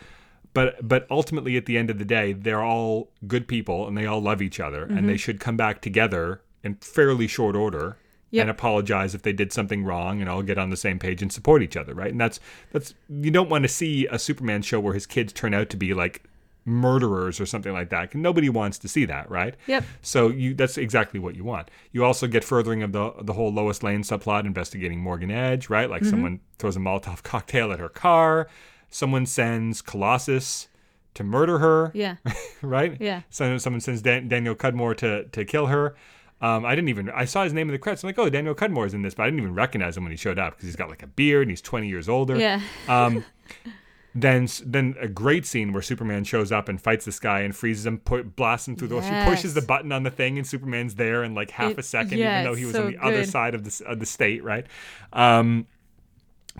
But but ultimately at the end of the day, they're all good people and they all love each other and Mm-hmm. they should come back together in fairly short order. Yep. And apologize if they did something wrong, and all get on the same page and support each other, right? And that's that's you don't want to see a Superman show where his kids turn out to be like murderers or something like that. Nobody wants to see that, right? Yep. So you that's exactly what you want. You also get furthering of the the whole Lois Lane subplot investigating Morgan Edge, right? Like someone throws a Molotov cocktail at her car, someone sends Colossus to murder her, Yeah. right? Yeah. So someone sends Dan- Daniel Cudmore to to kill her. Um, I didn't even I saw his name in the credits. I'm like, oh, Daniel Cudmore is in this, but I didn't even recognize him when he showed up because he's got like a beard and he's 20 years older. Yeah. Um, then then a great scene where Superman shows up and fights this guy and freezes him, pu- blasts him through the. Wall. She pushes the button on the thing and Superman's there in like half It- a second, yeah, even though he was on so the other side of the of the state, right? Um,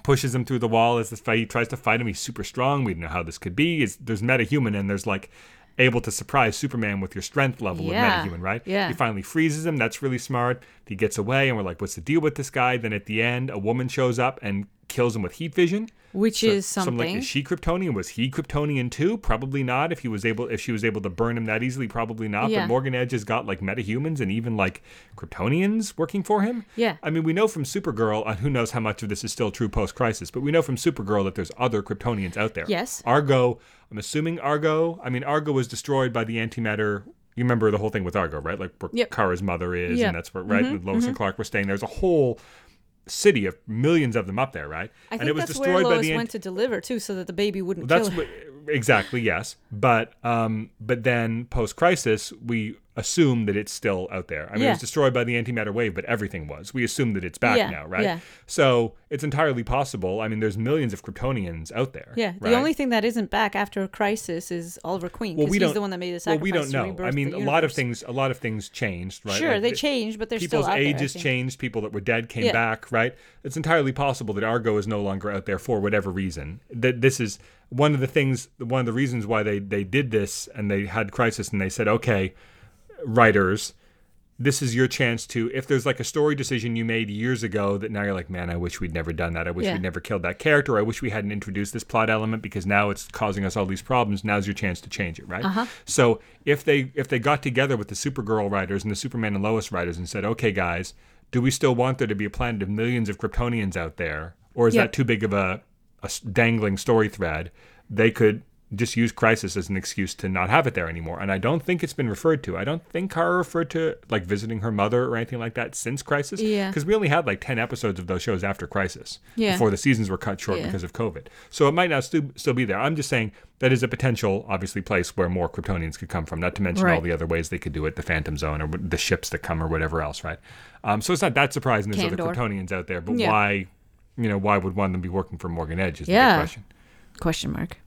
pushes him through the wall as this fight. He tries to fight him. He's super strong. We don't know how this could be. Is there's metahuman and there's like able to surprise Superman with your strength level Yeah. with metahuman, right? Yeah. He finally freezes him. That's really smart. He gets away, and we're like, what's the deal with this guy? Then at the end, a woman shows up and kills him with heat vision. Which So- is so I'm something. like, is she Kryptonian? Was he Kryptonian too? Probably not. If he was able, if she was able to burn him that easily, probably not. Yeah. But Morgan Edge has got like metahumans and even like Kryptonians working for him. Yeah. I mean, we know from Supergirl, and who knows how much of this is still true post Crisis, but we know from Supergirl that there's other Kryptonians out there. Yes. Argo. I'm assuming Argo. I mean, Argo was destroyed by the antimatter. You remember the whole thing with Argo, right? Like where Yep. Kara's mother is, Yep. and that's where right. Mm-hmm. Lois and mm-hmm. Clark were staying. There's a whole city of millions of them up there, right? I think and it was that's destroyed where by Lois the went to deliver too, so that the baby wouldn't that's kill her. what, exactly yes, but um, but then post crisis we assume that it's still out there. I mean, it was destroyed by the antimatter wave, but everything was. We assume that it's back Yeah, now, right? yeah. So it's entirely possible. I mean, there's millions of Kryptonians out there. Yeah, right? the only thing that isn't back after a crisis is Oliver Queen well, we he's don't. the one that made the well, we don't know. I mean, a lot of things. A lot of things changed, right? Sure, Like, they the- changed, but they're people's still there, I ages think. changed. People that were dead came Yeah. back, right? It's entirely possible that Argo is no longer out there for whatever reason. That this is one of the things, one of the reasons why they they did this and they had crisis and they said, okay, writers. This is your chance to, if there's like a story decision you made years ago that now you're like, man, I wish we'd never done that. I wish Yeah. we'd never killed that character. I wish we hadn't introduced this plot element because now it's causing us all these problems. Now's your chance to change it, right? Uh-huh. So if they if they got together with the Supergirl writers and the Superman and Lois writers and said, okay, guys, do we still want there to be a planet of millions of Kryptonians out there, or is Yep. that too big of a dangling story thread? They could just use Crisis as an excuse to not have it there anymore. And I don't think it's been referred to. I don't think Kara referred to like visiting her mother or anything like that since Crisis. Yeah. Because we only had like ten episodes of those shows after Crisis. Yeah. Before the seasons were cut short Yeah. because of COVID. So it might not stu- still be there. I'm just saying that is a potential, obviously, place where more Kryptonians could come from. Not to mention all the other ways they could do it, the Phantom Zone or the ships that come or whatever else, right? Um, so it's not that surprising there's other Kryptonians out there, but Yeah. why, you know, why would one of them be working for Morgan Edge? Is the Yeah. big question. Question mark.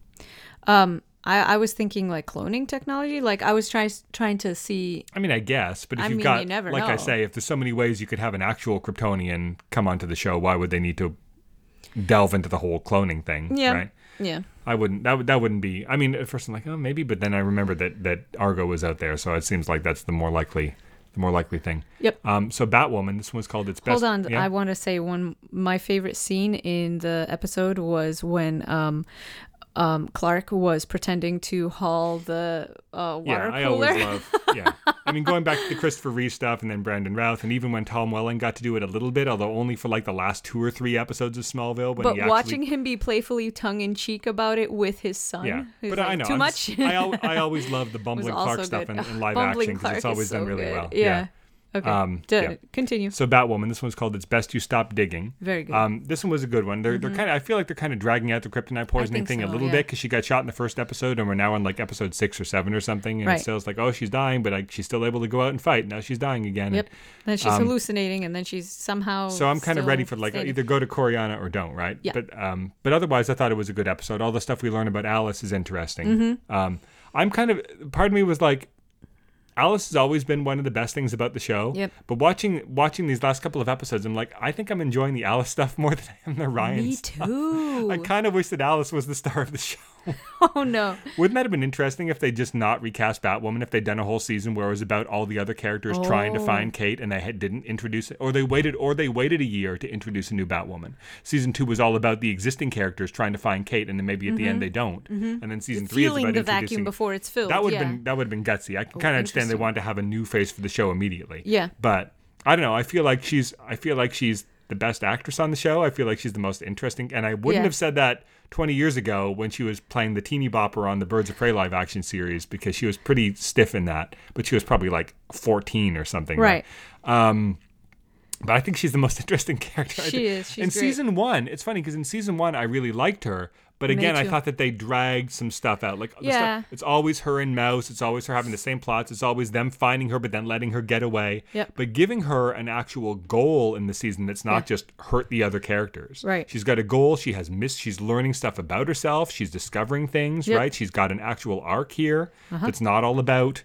Um, I, I was thinking like cloning technology. Like I was trying trying to see. I mean, I guess, but if I you've mean, got, you never like I say, if there's so many ways you could have an actual Kryptonian come onto the show, why would they need to delve into the whole cloning thing? Yeah. Right. Yeah. I wouldn't. That would that wouldn't be. I mean, at first I'm like, oh, maybe, but then I remember that that Argo was out there, so it seems like that's the more likely, the more likely thing. Yep. Um. So Batwoman, this one's called its best. Hold on, Yeah? I want to say one. My favorite scene in the episode was when um, um, Clark was pretending to haul the uh, water Yeah, I always love. Yeah, I mean, going back to the Christopher Reeve stuff, and then Brandon Routh, and even when Tom Welling got to do it a little bit, although only for like the last two or three episodes of Smallville. But actually, watching him be playfully tongue in cheek about it with his son, yeah, but like, I know too I'm much. just- I, al- I always love the bumbling Clark stuff in, in live Bumbling action because it's always done so really good. well. Yeah. Okay. Um, D- yeah. Continue. So Batwoman, this one's called "It's Best You Stop Digging." Very good. Mm-hmm. Um, this one was a good one. They're they're kind of. I feel like they're kind of dragging out the kryptonite poisoning thing a little yeah. bit because she got shot in the first episode, and we're now on like episode six or seven or something, and Right. it's still like, oh, she's dying, but like, she's still able to go out and fight. Now she's dying again. Yep. Then she's um, hallucinating, and then she's somehow. So I'm kind of ready for like either go to Coryana or don't, right? Yeah. But um, but otherwise, I thought it was a good episode. All the stuff we learn about Alice is interesting. Mm-hmm. Um, I'm kind of part of me was like, Alice has always been one of the best things about the show. Yep. But watching watching these last couple of episodes, I'm like, I think I'm enjoying the Alice stuff more than I am the Ryan Me stuff. too. I kind of wish that Alice was the star of the show. oh no. Wouldn't that have been interesting if they just not recast Batwoman? If they'd done a whole season where it was about all the other characters trying to Oh. find Kate and they had, didn't introduce it, or they waited, or they waited a year to introduce a new Batwoman. Season two was all about the existing characters trying to find Kate, and then maybe at the end they don't. And then season three is Mm-hmm. Feeling about the introducing. vacuum before it's filled. that would have yeah. been that would have been gutsy. I can kind of understand they wanted to have a new face for the show immediately. Yeah. But I don't know. I feel like she's. I feel like she's the best actress on the show. I feel like she's the most interesting. And I wouldn't Yeah. have said that 20 years ago when she was playing the teeny bopper on the Birds of Prey live action series because she was pretty stiff in that. But she was probably like 14 or something. Right. Um, but I think she's the most interesting character. She is. She's in great. season one, it's funny because in season one I really liked her. But again, I thought that they dragged some stuff out. Like, Yeah. stuff, it's always her and Mouse. It's always her having the same plots. It's always them finding her, but then letting her get away. Yep. But giving her an actual goal in the season that's not Yeah. just hurt the other characters. Right. She's got a goal. She has missed. She's learning stuff about herself. She's discovering things. Yep. Uh-huh. Right. She's got an actual arc here that's not all about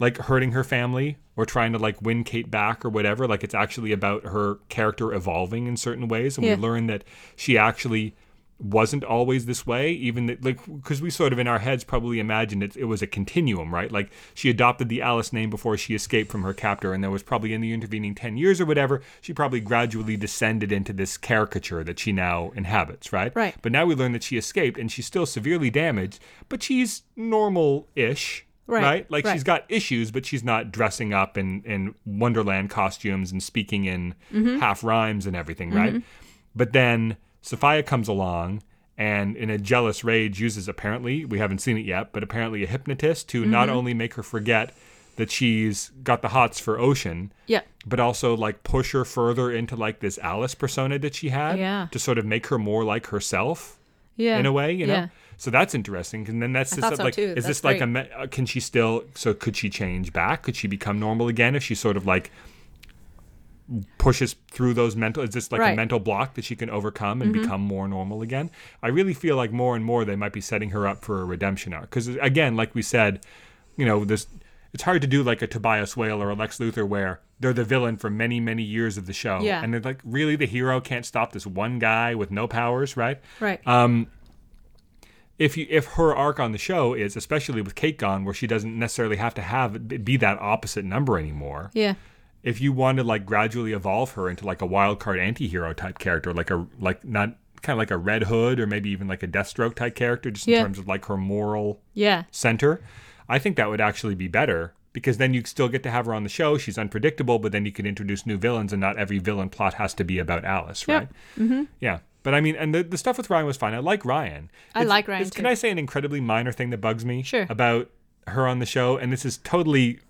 like hurting her family or trying to like win Kate back or whatever. Like it's actually about her character evolving in certain ways, and Yeah. we learn that she actually wasn't always this way even that, like because we sort of in our heads probably imagined it, it was a continuum right like she adopted the alice name before she escaped from her captor and there was probably in the intervening 10 years or whatever she probably gradually descended into this caricature that she now inhabits right Right. but now we learn that she escaped and she's still severely damaged but she's normal-ish Right, Like right. she's got issues, but she's not dressing up in, in Wonderland costumes and speaking in Mm-hmm. half rhymes and everything, right? But then Safiyah comes along and in a jealous rage uses apparently, we haven't seen it yet, but apparently a hypnotist to not Mm-hmm. only make her forget that she's got the hots for Ocean, Yeah. but also like push her further into like this Alice persona that she had Yeah. to sort of make her more like herself Yeah. in a way, you know. Yeah. So that's interesting, and then that's just so like, too. is That's this like a? Uh, can she still? So could she change back? Could she become normal again if she sort of like pushes through those mental? Is this like a Right. Mm-hmm. mental block that she can overcome and become more normal again? I really feel like more and more they might be setting her up for a redemption arc because again, like we said, you know, this. It's hard to do like a Tobias Whale or a Lex Luthor where they're the villain for many, many years of the show. Yeah. And they're like, really, the hero can't stop this one guy with no powers, right? Right. Um, if you if her arc on the show is especially with Kate gone, where she doesn't necessarily have to have be that opposite number anymore. yeah. If you want to like gradually evolve her into like a wild card anti-hero type character, like a like not kind of like a Red Hood or maybe even like a Deathstroke type character, just in terms of like her moral Yeah. center, I think that would actually be better because then you still get to have her on the show. She's unpredictable, but then you can introduce new villains, and not every villain plot has to be about Alice, Yep. right? Mm-hmm. Yeah. But I mean, and the, the stuff with Ryan was fine. I like Ryan. I It's- like Ryan, Can. I say an incredibly minor thing that bugs me Sure. about her on the show? And this is totally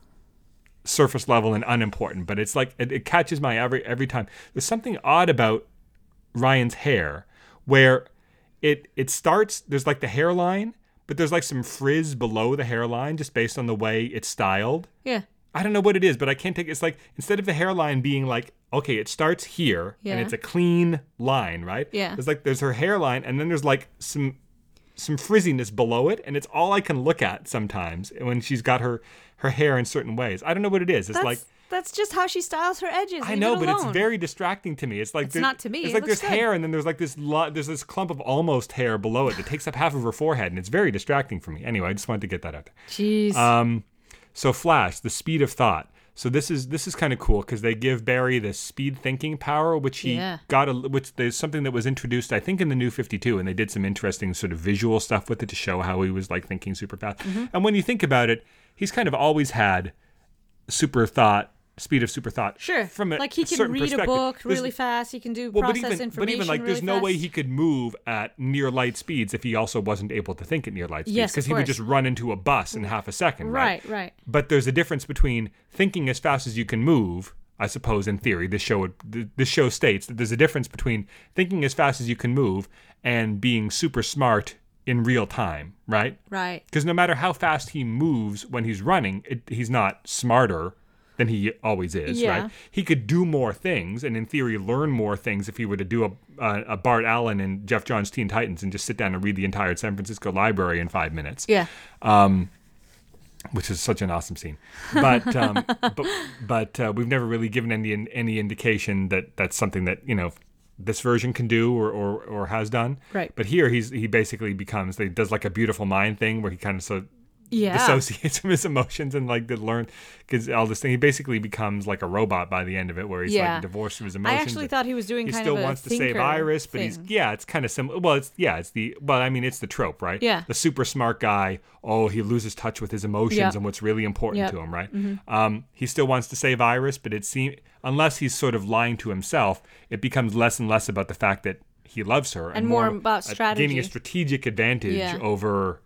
surface level and unimportant, but it's like it, it catches my every every time. There's something odd about Ryan's hair where it it starts there's like the hairline, but there's like some frizz below the hairline just based on the way it's styled. Yeah. I don't know what it is, but I can't take it's like instead of the hairline being like okay, it starts here Yeah. and it's a clean line, right? Yeah. There's like there's her hairline and then there's like some some frizziness below it and it's all I can look at sometimes when she's got her her hair in certain ways. I don't know what it is. It's That's like that's just how she styles her edges. I know, it but it's very distracting to me. It's like It's not to me. It's It like there's good. hair, and then there's like this lo- there's this clump of almost hair below it that takes up half of her forehead, and it's very distracting for me. Anyway, I just wanted to get that out there. Jeez. Um, so Flash, the speed of thought. So this is this is kind of cool because they give Barry this speed thinking power, which he Yeah. got a which there's something that was introduced I think in the new 52 and they did some interesting sort of visual stuff with it to show how he was like thinking super fast. Mm-hmm. And when you think about it, he's kind of always had super thought speed of super thought Sure. from a like he can read a book There's- really fast. He can do well, but process even, information but even like, really there's no way he could move at near light speeds if he also wasn't able to think at near light speeds. Yes, because he would just run into a bus in half a second. Right. Right, right. But there's a difference between thinking as fast as you can move. I suppose in theory, this show would, this show states that there's a difference between thinking as fast as you can move and being super smart in real time, right? Right. Because no matter how fast he moves when he's running, it, he's not smarter than he always is, Yeah. right? He could do more things and, in theory, learn more things if he were to do a, a, a Bart Allen and Geoff Johns Teen Titans and just sit down and read the entire San Francisco library in five minutes, Yeah. which is such an awesome scene. But um, but but uh, we've never really given any any indication that that's something that you know this version can do or, or, or has done. Right. But here he's he basically becomes he does like a beautiful mind thing where he kind of so Yeah. dissociates from his emotions and like to learn because all this thing he basically becomes like a robot by the end of it where he's Yeah. like divorced from his emotions. I actually thought he was doing he kind still of a wants to save iris but he's yeah it's kind of similar well it's yeah it's the well i mean it's the trope right Yeah. the super smart guy oh he loses touch with his emotions Yep. and what's really important Yep. Mm-hmm. to him right um, he still wants to save iris but it seems unless he's sort of lying to himself it becomes less and less about the fact that he loves her And more about uh, gaining a strategic advantage Yeah. over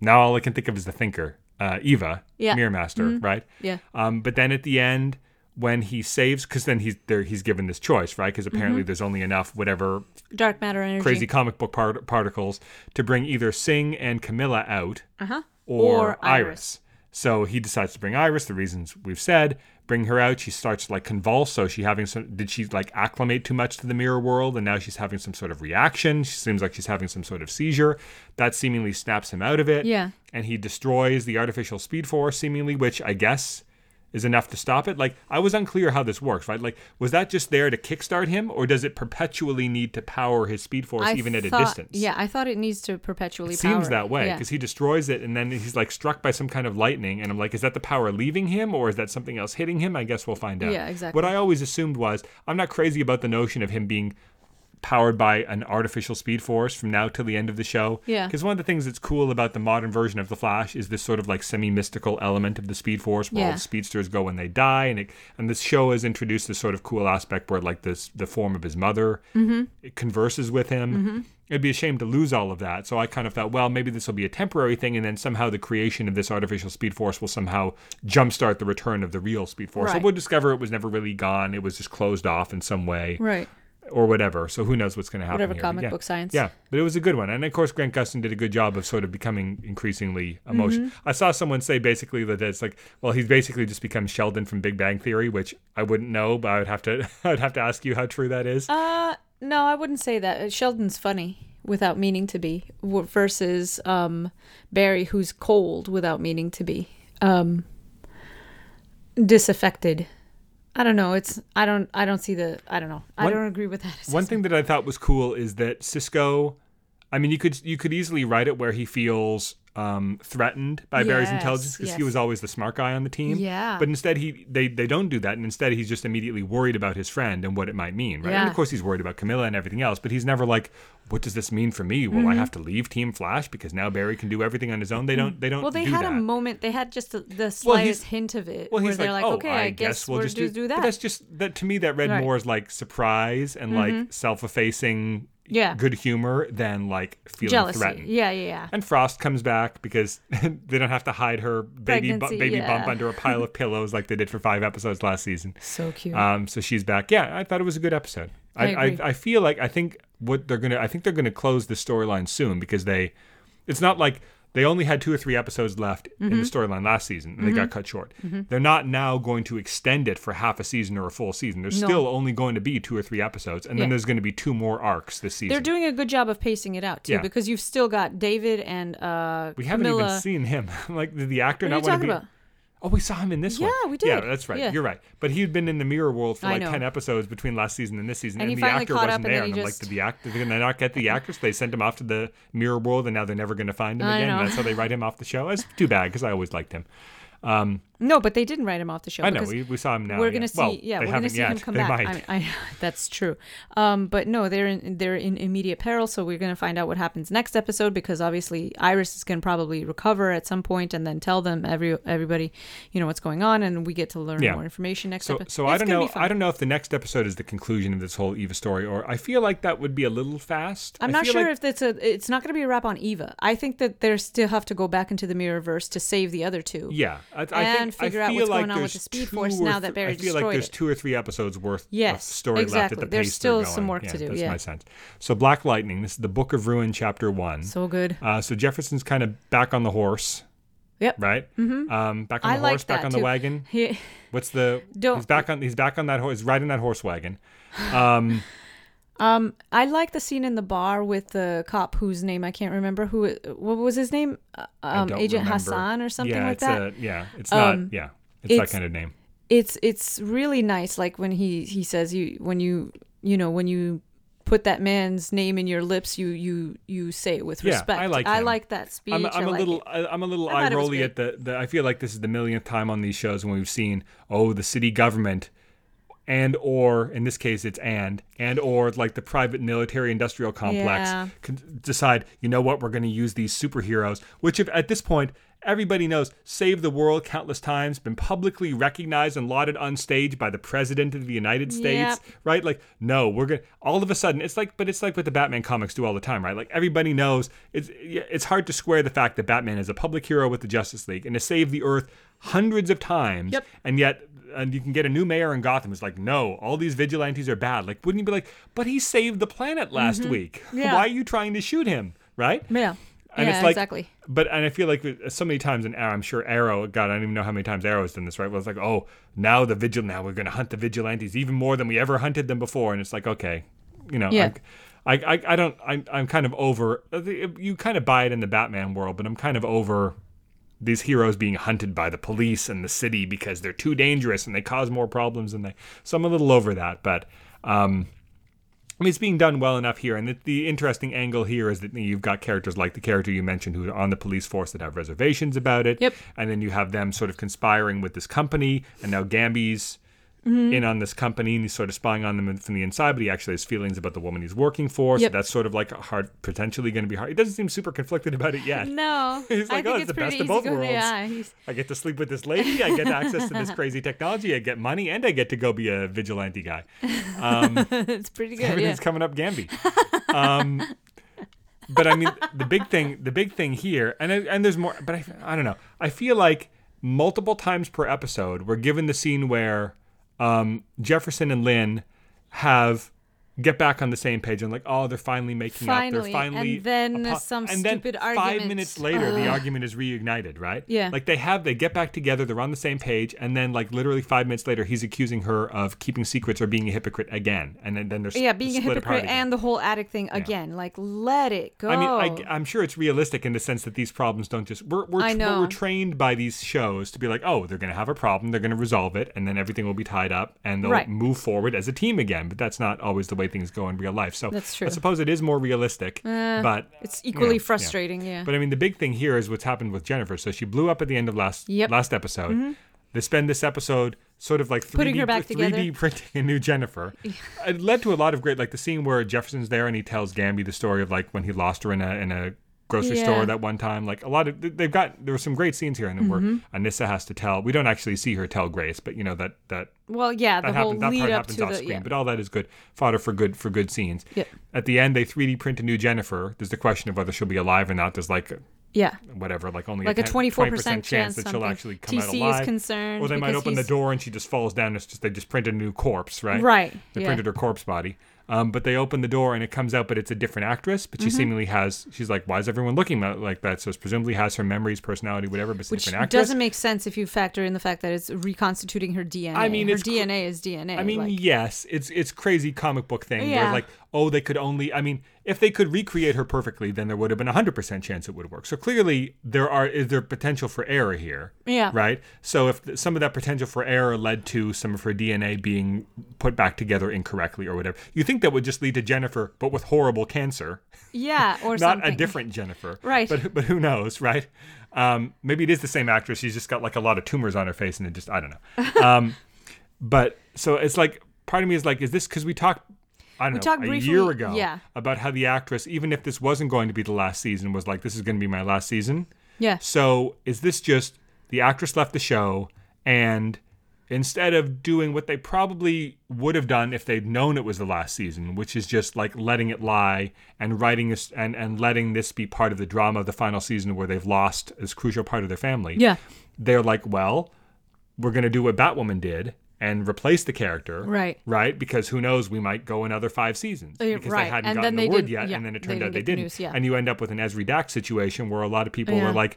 now all I can think of is the thinker, uh, Eva, Yeah. Mm-hmm. Mirror Master, right? Yeah. Um, but then at the end, when he saves, because then he's there, he's given this choice, right? Because apparently Mm-hmm. there's only enough whatever Dark matter energy. crazy comic book part- particles to bring either Singh and Kamilla out, Uh-huh. or, Or Iris. Iris. So he decides to bring Iris. The reasons we've said. Bring her out. She starts to like convulse. So she having some. Did she like acclimate too much to the mirror world, and now she's having some sort of reaction? She seems like she's having some sort of seizure. That seemingly snaps him out of it. Yeah. And he destroys the artificial speed force, seemingly, which I guess is enough to stop it. Like I was unclear how this works, right? Like was that just there to kickstart him, or does it perpetually need to power his speed force I even at a distance? Yeah, I thought it needs to perpetually It seems that way Yeah. because he destroys it and then he's like struck by some kind of lightning and I'm like, is that the power leaving him or is that something else hitting him? I guess we'll find out. Yeah, exactly. What I always assumed was I'm not crazy about the notion of him being powered by an artificial speed force from now till the end of the show. Yeah. Because one of the things that's cool about the modern version of the Flash is this sort of like semi-mystical element of the speed force where all Yeah. the speedsters go when they die and it, and this show has introduced this sort of cool aspect where like this the form of his mother mm-hmm. it converses with him. Mm-hmm. It'd be a shame to lose all of that. So I kind of thought, well, maybe this will be a temporary thing, and then somehow the creation of this artificial speed force will somehow jumpstart the return of the real speed force. So we'll discover it was never really gone; it was just closed off in some way, Right. Or whatever. So who knows what's going to happen? Whatever here. Comic yeah. book science. Yeah, but it was a good one, and of course Grant Gustin did a good job of sort of becoming increasingly emotional. Mm-hmm. I saw someone say basically that it's like, well, he's basically just become Sheldon from Big Bang Theory, which I wouldn't know, but I would have to, I would have to ask you how true that is. Uh, no, I wouldn't say that. Uh, Sheldon's funny without meaning to be, versus um, Barry, who's cold without meaning to be, um, disaffected. I don't know. It's I don't I don't see the I don't know. I One- don't agree with that. One thing that I thought was cool is that Cisco. I mean, you could you could easily write it where he feels um, threatened by Barry's intelligence because he was always the smart guy on the team. Yeah. But instead, he they they don't do that, and instead he's just immediately worried about his friend and what it might mean, right? And of course, he's worried about Kamilla and everything else, but he's never like, "What does this mean for me? Will Mm-hmm. I have to leave Team Flash because now Barry can do everything on his own?" They don't. They don't. Well, they do had that. a moment. They had just the Well, slightest hint of it, Well, where he's they're like, like, "Oh, okay, I, guess, we'll we'll just do, do, that. But that's just that to me. That read Right. Mm-hmm. more as like surprise and like self-effacing, Yeah. good humor than like feeling jealousy. threatened. Yeah, yeah, yeah. And Frost comes back because they don't have to hide her baby bu- Pregnancy, baby bump under a pile of pillows like they did for five episodes last season. So cute. Um, so she's back. Yeah, I thought it was a good episode. I I, I. I feel like I think what they're gonna I think they're gonna close the storyline soon because they it's not like they only had two or three episodes left in Mm-hmm. the storyline last season and they got cut short. They're not now going to extend it for half a season or a full season. There's No. still only going to be two or three episodes, and then Yeah. there's going to be two more arcs this season. They're doing a good job of pacing it out too, Yeah. because you've still got David and uh, we haven't Kamilla. even seen him. like did the actor What not want to talking be? about? Oh, we saw him in this one. Yeah, we did. Yeah, that's right. Yeah. You're right. But he'd been in the mirror world for like ten episodes between last season and this season, And and, the actor wasn't and there. And he I'm like, did the actor? Did they not get the actor? So they sent him off to the mirror world, and now they're never going to find him I again. know. And that's how they write him off the show. It's too bad because I always liked him. Um, No, but they didn't write him off the show. I know we, we saw him now. we're yeah. gonna see. Well, yeah, we're gonna see yet. him come They back. I, I, that's true. Um, but no, they're in they're in immediate peril. So we're gonna find out what happens next episode because obviously Iris is gonna probably recover at some point and then tell them every everybody, you know, what's going on, and we get to learn Yeah. more information next So, episode. so I don't know. I don't know if the next episode is the conclusion of this whole Eva story, or I feel like that would be a little fast. I'm I not sure like- if it's a. It's not going to be a wrap on Eva. I think that they still have to go back into the Mirrorverse to save the other two. Yeah, I, I and think, figure I out what's like going on with the Speed Force or now that th- Barry I feel like there's it. two or three episodes worth Yes, of story left exactly. at the There's still some work Yeah, to do, That's yeah. my sense. So Black Lightning. This is the Book of Ruin, Chapter One. So good. Uh, so Jefferson's kind of back on the horse, Yep. right? Mm-hmm. Um, back on I the like horse, back that on the too. wagon. He, What's the? Don't- He's back on. He's back on that horse. He's riding that horse wagon. Um, um, I like the scene in the bar with the cop whose name I can't remember. Who? What was his name? Uh, Um, Agent remember. Hassan or something yeah, like it's that. A, yeah, it's not. Um, yeah, it's, that kind of name. it's it's really nice. Like when he he says you when you you know when you put that man's name in your lips, you you you say it with respect. Yeah, I like I like that speech. I'm, I'm a like little. I, I'm a little I eye rolly at the, the. I feel like this is the millionth time on these shows when we've seen, oh, the city government, and or in this case it's and and or like the private military industrial complex Yeah. can decide, you know what, we're going to use these superheroes, which if at this point everybody knows saved the world countless times, been publicly recognized and lauded on stage by the president of the United States, Yep. right? Like, no, we're gonna. All of a sudden, it's like, but it's like what the Batman comics do all the time, right? Like everybody knows it's it's hard to square the fact that Batman is a public hero with the Justice League and to save the Earth hundreds of times, Yep. and yet. And you can get a new mayor in Gotham. It's like, no, all these vigilantes are bad. Like, wouldn't you be like, but he saved the planet last week. Mm-hmm. Yeah. Why are you trying to shoot him? Right? yeah. And yeah, it's like, exactly. But and I feel like uh, so many times in Arrow, I'm sure Arrow. God, I don't even know how many times Arrow has done this. Right? Well, it's like, oh, now the vigil. Now we're going to hunt the vigilantes even more than we ever hunted them before. And it's like, okay, you know, Yeah. I, I, I don't. I'm, I'm kind of over. You kind of buy it in the Batman world, but I'm kind of over these heroes being hunted by the police and the city because they're too dangerous and they cause more problems than they. So I'm a little over that, but. um I mean, it's being done well enough here, and the, the interesting angle here is that you've got characters like the character you mentioned who are on the police force that have reservations about it. Yep. And then you have them sort of conspiring with this company, and now Gambi's Mm-hmm. in on this company, and he's sort of spying on them from the inside, but he actually has feelings about the woman he's working for. Yep. So that's sort of like a hard, potentially going to be hard. He doesn't seem super conflicted about it yet. No, He's like, I oh, it's it's the best of both worlds. Yeah, I get to sleep with this lady. I get access to this crazy technology. I get money, and I get to go be a vigilante guy. it's pretty good. Yeah. Everything's coming up Gambi. Um, but I mean, the big thing, the big thing here, and and there's more, but I, I don't know. I feel like multiple times per episode, we're given the scene where um, Jefferson and Lynn have get back on the same page and like, oh, they're finally making up. Finally, They're finally, and then apo- some and then stupid Five argument. minutes later, the argument is reignited, right? Yeah. Like they have, they get back together, they're on the same page, and then like literally five minutes later, he's accusing her of keeping secrets or being a hypocrite again, and then, then they're yeah, being a hypocrite and the whole addict thing again. Like, let it go. I mean, I, am sure it's realistic in the sense that these problems don't just. We're we're, I know. we're trained by these shows to be like, oh, they're going to have a problem, they're going to resolve it, and then everything will be tied up, and they'll Right. move forward as a team again. But that's not always the way things go in real life. So That's true. I suppose it is more realistic, but it's equally yeah. frustrating. Yeah. but I mean, the big thing here is what's happened with Jennifer. So she blew up at the end of last Yep. Mm-hmm. last episode. They spend this episode sort of like 3D, Putting her back 3D together. printing a new Jennifer. it led to a lot of great, like the scene where Jefferson's there and he tells Gambi the story of like when he lost her in a in a grocery Yeah. store that one time. Like a lot of they've got there were some great scenes here, and then Mm-hmm. where Anissa has to tell. We don't actually see her tell Grace, but you know that that well, yeah, the that whole happens. That lead part up happens to off the screen, yeah. but all that is good fodder for good for good scenes. Yep. At the end, they 3D print a new Jennifer. There's the question of whether she'll be alive or not. There's like yeah. whatever, like only Like a 24% chance chance that she'll actually come out TC is concerned or they might open the door and she just falls down. It's just they just printed a new corpse, right? Right, They yeah. printed her corpse body. Um, but they open the door and it comes out, but it's a different actress. But she Mm-hmm. seemingly has. She's like, why is everyone looking like that? So it's presumably has her memories, personality, whatever. But it's a Which different actress. doesn't make sense if you factor in the fact that it's reconstituting her DNA. I mean, her it's cr- DNA is DNA. I mean, like- yes, it's it's crazy comic book thing where Yeah. like, oh, they could only. I mean, if they could recreate her perfectly, then there would have been a hundred percent chance it would work. So clearly, there are is there potential for error here. Yeah. Right. So if th- some of that potential for error led to some of her DNA being put back together incorrectly or whatever, you think that would just lead to Jennifer, but with horrible cancer, yeah, or not something. a different Jennifer. Right. But but who knows, right? Um, maybe it is the same actress. She's just got like a lot of tumors on her face, and it just I don't know. Um, but so it's like part of me is like, is this because we talked? I don't know, talked a briefly- year ago yeah. about how the actress, even if this wasn't going to be the last season, was like, this is going to be my last season. Yeah. So is this just the actress left the show and instead of doing what they probably would have done if they'd known it was the last season, which is just like letting it lie and writing this and, and letting this be part of the drama of the final season where they've lost this crucial part of their family. Yeah. They're like, well, we're going to do what Batwoman did and replace the character. Right. Right? Because who knows, we might go another five seasons. Uh, Because right. they hadn't And gotten the they word yet, yeah, and then it they turned out they the didn't. news, yeah. And you end up with an Ezri Dax situation where a lot of people Yeah. were like,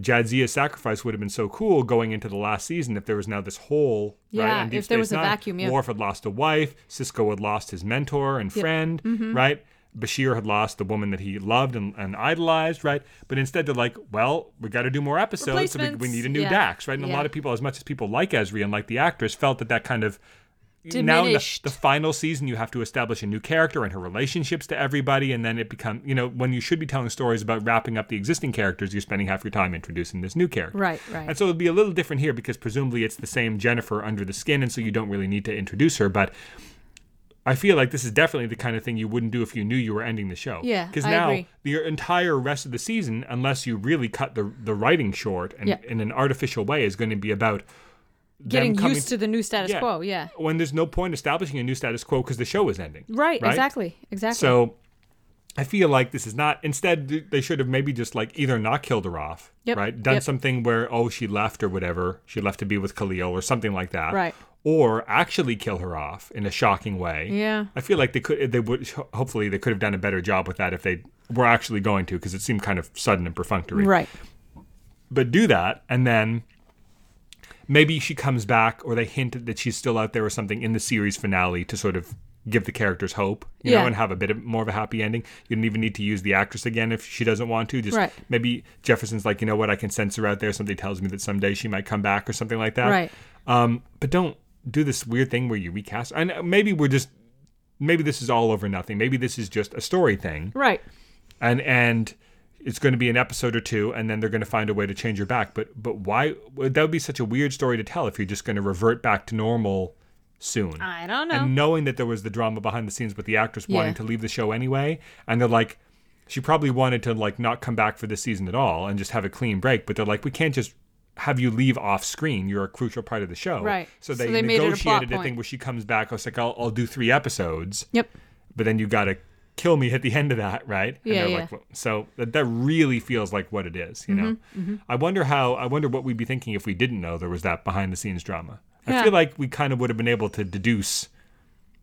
Jadzia's sacrifice would have been so cool going into the last season if there was now this hole. right? Yeah, And if there was Space a vacuum, yeah. Worf had lost a wife, Sisko had lost his mentor and friend, Mm-hmm. right? Bashir had lost the woman that he loved and, and idolized, right? But instead, they're like, well, we got to do more episodes, so we, we need a new yeah, Dax, right? And a lot of people, as much as people like Ezri and like the actress, felt that that kind of now in the, the final season you have to establish a new character and her relationships to everybody and then it become you know when you should be telling stories about wrapping up the existing characters you're spending half your time introducing this new character Right, right. and so it'll be a little different here because presumably it's the same jennifer under the skin and so you don't really need to introduce her but I feel like this is definitely the kind of thing you wouldn't do if you knew you were ending the show. Yeah, Because now agree. the entire rest of the season, unless you really cut the the writing short and Yeah. in an artificial way, is going to be about Getting used to the new status Yeah. quo. Yeah. when there's no point establishing a new status quo because the show is ending. Right, Right? Exactly. Exactly. So I feel like this is not. Instead, they should have maybe just like either not killed her off, Yep, right? Done yep. something where oh she left or whatever, she left to be with Khalil or something like that, Right. Or actually kill her off in a shocking way. Yeah. I feel like they could. They would. Hopefully, they could have done a better job with that if they were actually going to, because it seemed kind of sudden and perfunctory right. but do that and then maybe she comes back or they hint that she's still out there or something in the series finale to sort of give the characters hope you Yeah. know and have a bit of more of a happy ending you don't even need to use the actress again if she doesn't want to just Right. maybe jefferson's like you know what i can sense her out there something tells me that someday she might come back or something like that Right. um, but don't do this weird thing where you recast and maybe we're just maybe this is all over nothing maybe this is just a story thing Right. and and it's going to be an episode or two and then they're going to find a way to change her back but but why that would be such a weird story to tell if you're just going to revert back to normal soon I don't know. and knowing that there was the drama behind the scenes with the actress Yeah. wanting to leave the show anyway and they're like she probably wanted to like not come back for this season at all and just have a clean break but they're like we can't just have you leave off screen you're a crucial part of the show Right. so So they, they made it a negotiated a, thing where she comes back i was like i'll, I'll do three episodes yep. but then you got to kill me at the end of that, right? And Yeah, they're yeah. Like, well, so that, that really feels like what it is, you know. Mm-hmm, I wonder how. I wonder what we'd be thinking if we didn't know there was that behind the scenes drama. I Yeah. feel like we kind of would have been able to deduce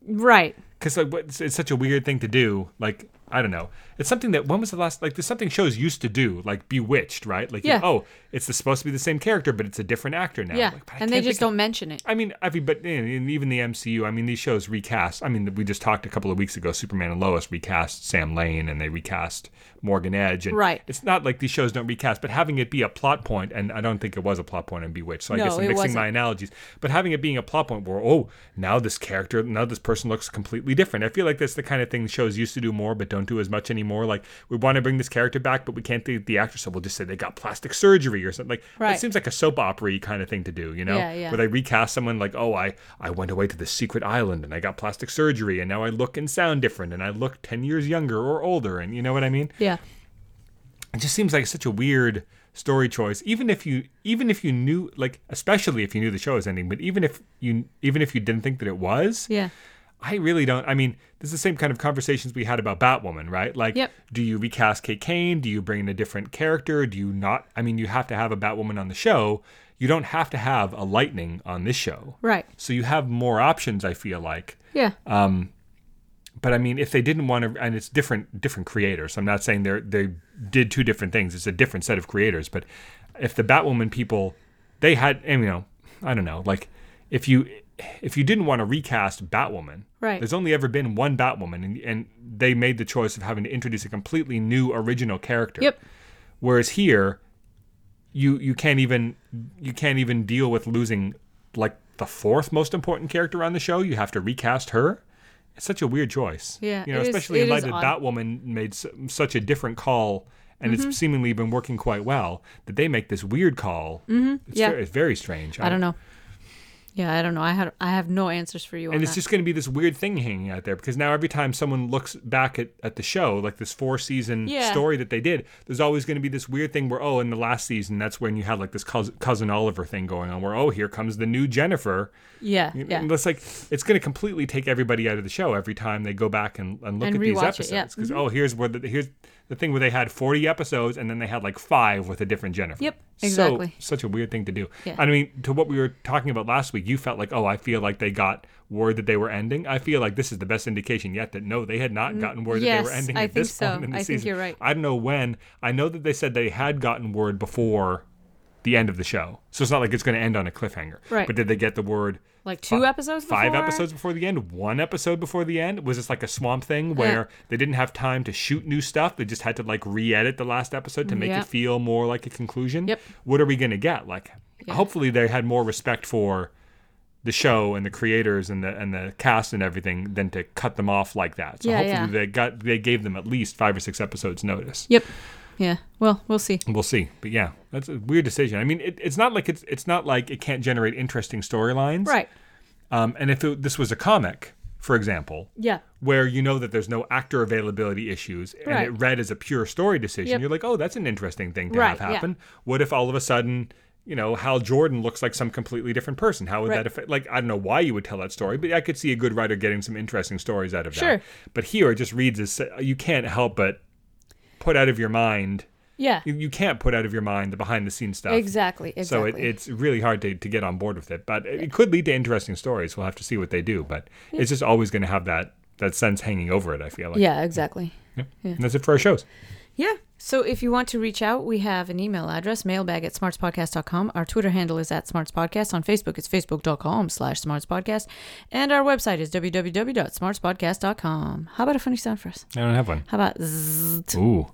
Right. because like it's, it's such a weird thing to do. Like I don't know. It's something that when was the last like there's something shows used to do like Bewitched, right? Like Yeah. oh, it's the, supposed to be the same character, but it's a different actor now. Yeah. Like, and they just don't mention it. I mean, every but and even the MCU. I mean, these shows recast. I mean, we just talked a couple of weeks ago. Superman and Lois recast Sam Lane, and they recast Morgan Edge. And Right. It's not like these shows don't recast, but having it be a plot point, and I don't think it was a plot point in Bewitched. So I No, guess I'm mixing wasn't. my analogies. But having it being a plot point where oh, now this character, now this person looks completely different. I feel like that's the kind of thing shows used to do more, but don't do as much anymore. Like we want to bring this character back, but we can't think the actress, so we'll just say they got plastic surgery or something. Like that Right. seems like a soap opera kind of thing to do, you know? Yeah, yeah. Where they recast someone like, oh, I, I went away to the secret island and I got plastic surgery and now I look and sound different and I look 10 years younger or older. And you know what I mean? Yeah. It just seems like such a weird story choice. Even if you, even if you knew, like, especially if you knew the show was ending, but even if you, even if you didn't think that it was, Yeah. I really don't. I mean, this is the same kind of conversations we had about Batwoman, right? Like, Yep. do you recast Kate Kane? Do you bring in a different character? Do you not? I mean, you have to have a Batwoman on the show. You don't have to have a Lightning on this show. Right. So you have more options, I feel like. Yeah. Um, but I mean, if they didn't want to, and it's different different creators. I'm not saying they they did two different things. It's a different set of creators. But if the Batwoman people, they had, and, you know, I don't know, like if you if you didn't want to recast Batwoman, Right. There's only ever been one Batwoman, and and they made the choice of having to introduce a completely new original character. Yep. Whereas here, you you can't even you can't even deal with losing like the fourth most important character on the show. You have to recast her. It's such a weird choice. Yeah, you know, especially it in light that odd. Batwoman made s- such a different call and it's seemingly been working quite well, that they make this weird call. Mm-hmm. It's, Yeah. very, it's very strange. I don't know. Yeah, I don't know. I had I have no answers for you on and it's that. just going to be this weird thing hanging out there because now every time someone looks back at, at the show like this four season Yeah. story that they did there's always going to be this weird thing where oh in the last season that's when you had like this cousin, cousin oliver thing going on where oh here comes the new jennifer yeah, You- yeah. it's like it's going to completely take everybody out of the show every time they go back and, and look And at these rewatch it, yeah. episodes because mm-hmm. oh here's where the, here's the thing where they had 40 episodes and then they had like five with a different jennifer Yep, So- exactly. such a weird thing to do Yeah. i mean to what we were talking about last week you felt like oh i feel like they got word that they were ending i feel like this is the best indication yet that no they had not gotten word that they were Mm, ending I at think this so. point in the I think season you're right. i don't know when i know that they said they had gotten word before the end of the show so it's not like it's going to end on a cliffhanger Right. but did they get the word like two fi- episodes before? five episodes before the end one episode before the end was this like a swamp thing where they didn't have time to shoot new stuff they just had to like re-edit the last episode to make Yep. it feel more like a conclusion Yep. what are we going to get like hopefully they had more respect for the show and the creators and the and the cast and everything than to cut them off like that so Yeah, hopefully yeah. they got they gave them at least five or six episodes notice Yep. Yeah. Well, we'll see. We'll see, but yeah, that's a weird decision. I mean, it, it's not like it's it's not like it can't generate interesting storylines, Right. Um, and if it, this was a comic, for example, Yeah. where you know that there's no actor availability issues and Right. it read as a pure story decision, Yep. you're like, oh, that's an interesting thing to Right, have yeah. happen. What if all of a sudden, you know, Hal Jordan looks like some completely different person? How would Right. that affect? Like, I don't know why you would tell that story, but I could see a good writer getting some interesting stories out of Sure. that. But here it just reads as you can't help but put out of your mind. Yeah. You, you can't put out of your mind the behind the scenes stuff. Exactly. Exactly. So it, it's really hard to, to get on board with it, but it could lead to interesting stories. We'll have to see what they do, but it's just always going to have that that sense hanging over it. I feel like. yeah. Exactly. Yep. And that's it for our shows. Yeah. So if you want to reach out, we have an email address, mailbag at smartspodcast.com. Our Twitter handle is at smartspodcast. On Facebook, it's facebook.com slash smartspodcast. And our website is www.smartspodcast.com. How about a funny sound for us? I don't have one. How about zzzt? Ooh.